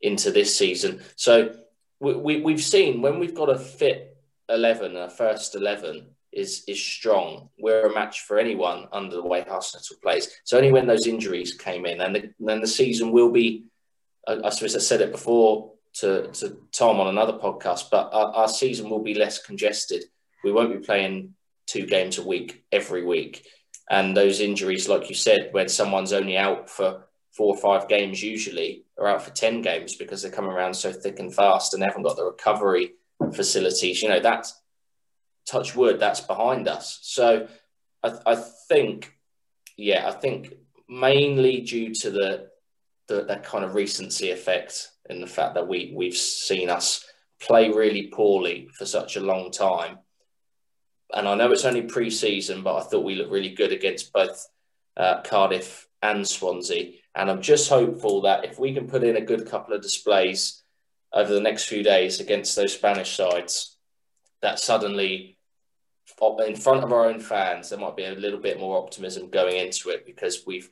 into this season. So we, we we've seen when we've got a fit eleven, a first eleven is is strong. We're a match for anyone under the way Arsenal plays. So only when those injuries came in, and the, then the season will be. I, I suppose I said it before to, to Tom on another podcast, but our, our season will be less congested. We won't be playing two games a week every week. And those injuries, like you said, when someone's only out for four or five games, usually are out for 10 games because they're coming around so thick and fast and they haven't got the recovery facilities. You know, that's touch wood, that's behind us. So I, I think, yeah, I think mainly due to the, the that kind of recency effect in the fact that we we've seen us play really poorly for such a long time. And I know it's only pre-season, but I thought we looked really good against both uh, Cardiff and Swansea. And I'm just hopeful that if we can put in a good couple of displays over the next few days against those Spanish sides, that suddenly in front of our own fans, there might be a little bit more optimism going into it because we've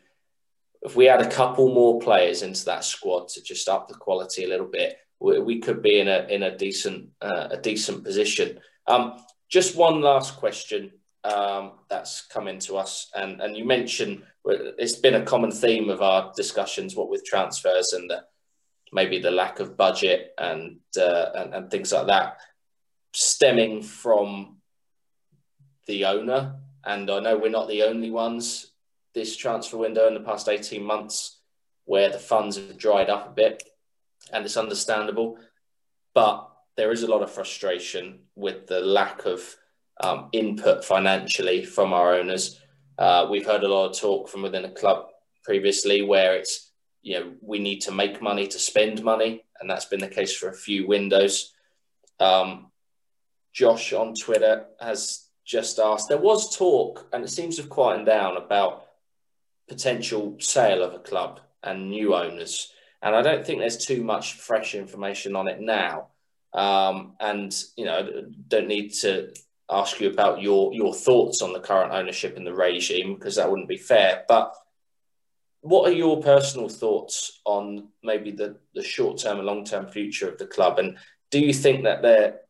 if we add a couple more players into that squad to just up the quality a little bit, we, we could be in a in a decent uh, a decent position. Um, just one last question um, that's come into us, and and you mentioned it's been a common theme of our discussions, what with transfers and the, maybe the lack of budget and, uh, and and things like that, stemming from the owner. And I know we're not the only ones this transfer window in the past 18 months where the funds have dried up a bit, and it's understandable. But there is a lot of frustration with the lack of um, input financially from our owners. Uh, we've heard a lot of talk from within a club previously where it's, you know, we need to make money to spend money, and that's been the case for a few windows. Um, Josh on Twitter has just asked. There was talk, and it seems to have quietened down about potential sale of a club and new owners. And I don't think there's too much fresh information on it now. Um, and you know, don't need to ask you about your your thoughts on the current ownership and the regime because that wouldn't be fair. But what are your personal thoughts on maybe the the short term and long term future of the club? And do you think that there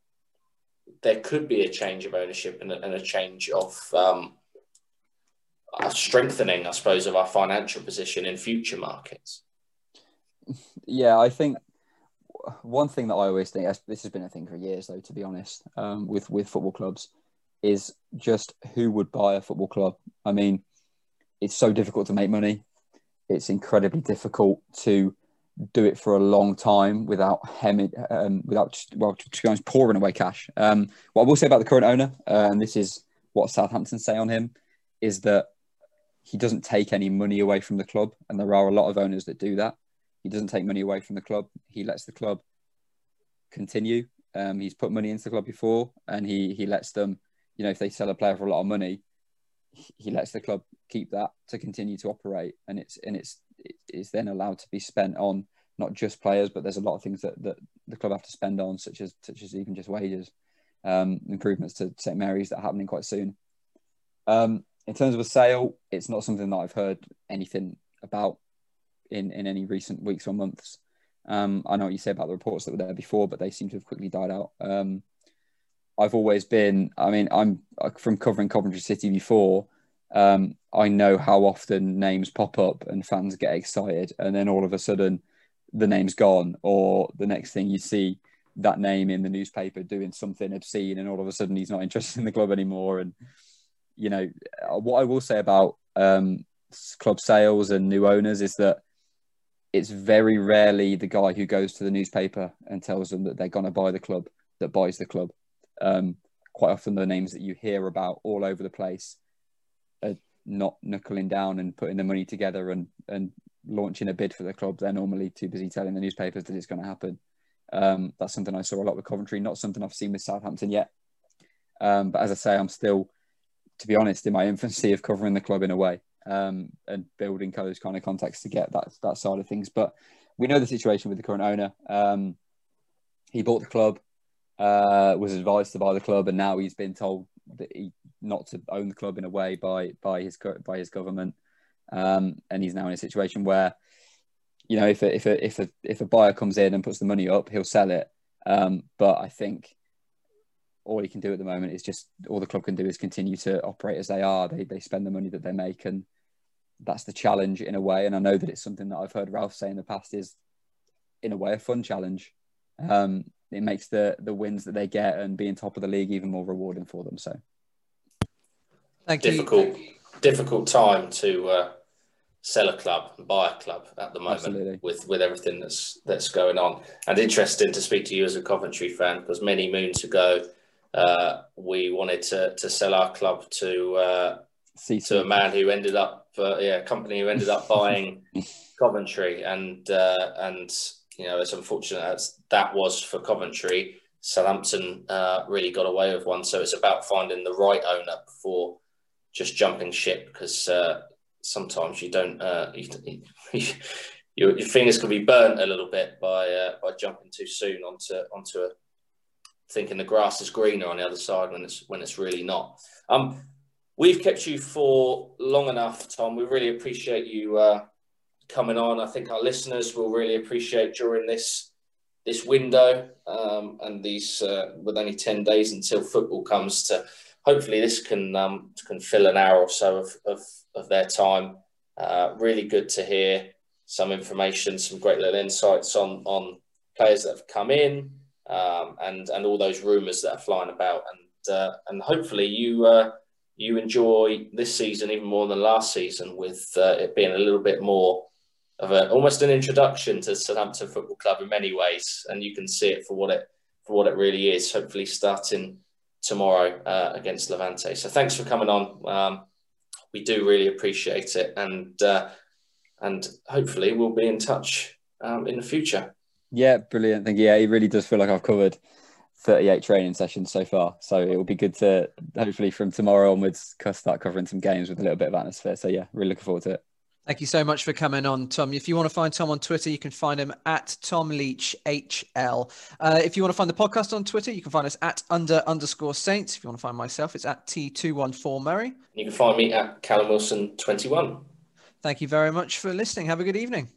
there could be a change of ownership and a, and a change of um, a strengthening, I suppose, of our financial position in future markets?
Yeah, I think one thing that I always think this has been a thing for years, though, to be honest, um, with with football clubs, is just who would buy a football club. I mean, it's so difficult to make money. It's incredibly difficult to do it for a long time without hemming, um, without well, to be honest, pouring away cash. Um, what I will say about the current owner, uh, and this is what Southampton say on him, is that he doesn't take any money away from the club, and there are a lot of owners that do that. He doesn't take money away from the club. He lets the club continue. Um, he's put money into the club before, and he he lets them. You know, if they sell a player for a lot of money, he lets the club keep that to continue to operate, and it's and it's it's then allowed to be spent on not just players, but there's a lot of things that, that the club have to spend on, such as such as even just wages, um, improvements to St Mary's that are happening quite soon. Um, in terms of a sale, it's not something that I've heard anything about in, in any recent weeks or months. Um, I know what you say about the reports that were there before, but they seem to have quickly died out. Um, I've always been, I mean, I'm from covering Coventry City before. Um, I know how often names pop up and fans get excited, and then all of a sudden the name's gone, or the next thing you see that name in the newspaper doing something obscene, and all of a sudden he's not interested in the club anymore. And you know, what I will say about um, club sales and new owners is that it's very rarely the guy who goes to the newspaper and tells them that they're going to buy the club that buys the club. Um, quite often, the names that you hear about all over the place are not knuckling down and putting the money together and, and launching a bid for the club. They're normally too busy telling the newspapers that it's going to happen. Um, that's something I saw a lot with Coventry, not something I've seen with Southampton yet. Um, but as I say, I'm still, to be honest, in my infancy of covering the club in a way um, and building those kind of contacts to get that that side of things. But we know the situation with the current owner. Um, he bought the club, uh, was advised to buy the club, and now he's been told that he not to own the club in a way by by his by his government. Um, and he's now in a situation where, you know, if a, if a if a if a buyer comes in and puts the money up, he'll sell it. Um, but I think all he can do at the moment is just all the club can do is continue to operate as they are. They they spend the money that they make and that's the challenge in a way. And I know that it's something that I've heard Ralph say in the past is, in a way, a fun challenge. Um, it makes the the wins that they get and being top of the league even more rewarding for them. So,
thank
difficult, you. difficult time to uh, sell a club and buy a club at the moment
Absolutely.
with with everything that's that's going on. And interesting to speak to you as a Coventry fan because many moons ago. Uh, we wanted to, to sell our club to uh, to a man who ended up, uh, yeah, a company who ended up buying Coventry, and uh, and you know, as unfortunate as that was for Coventry, Southampton uh, really got away with one. So it's about finding the right owner before just jumping ship, because uh, sometimes you don't, uh, you, your, your fingers can be burnt a little bit by uh, by jumping too soon onto onto a thinking the grass is greener on the other side when it's when it's really not. Um, We've kept you for long enough, Tom. We really appreciate you uh, coming on. I think our listeners will really appreciate during this this window um, and these uh, with only ten days until football comes to. Hopefully, this can um, can fill an hour or so of of, of their time. Uh, really good to hear some information, some great little insights on on players that have come in um, and and all those rumours that are flying about. And uh, and hopefully you uh, you enjoy this season even more than last season, with uh, it being a little bit more of a almost an introduction to Southampton Football Club in many ways, and you can see it for what it for what it really is. Hopefully, starting tomorrow uh, against Levante. So, thanks for coming on. Um, we do really appreciate it, and uh, and hopefully, we'll be in touch um, in the future.
Yeah, brilliant. Thank you. Yeah, it really does feel like I've covered 38 training sessions so far. So it will be good to hopefully from tomorrow onwards start covering some games with a little bit of atmosphere. So yeah, really looking forward to it.
Thank you so much for coming on, Tom. If you want to find Tom on Twitter, you can find him at Tom Leach HL. Uh, if you want to find the podcast on Twitter, you can find us at under underscore Saints. If you want to find myself, it's at T214 Murray.
You can find me at Callum Wilson 21.
Thank you very much for listening. Have a good evening.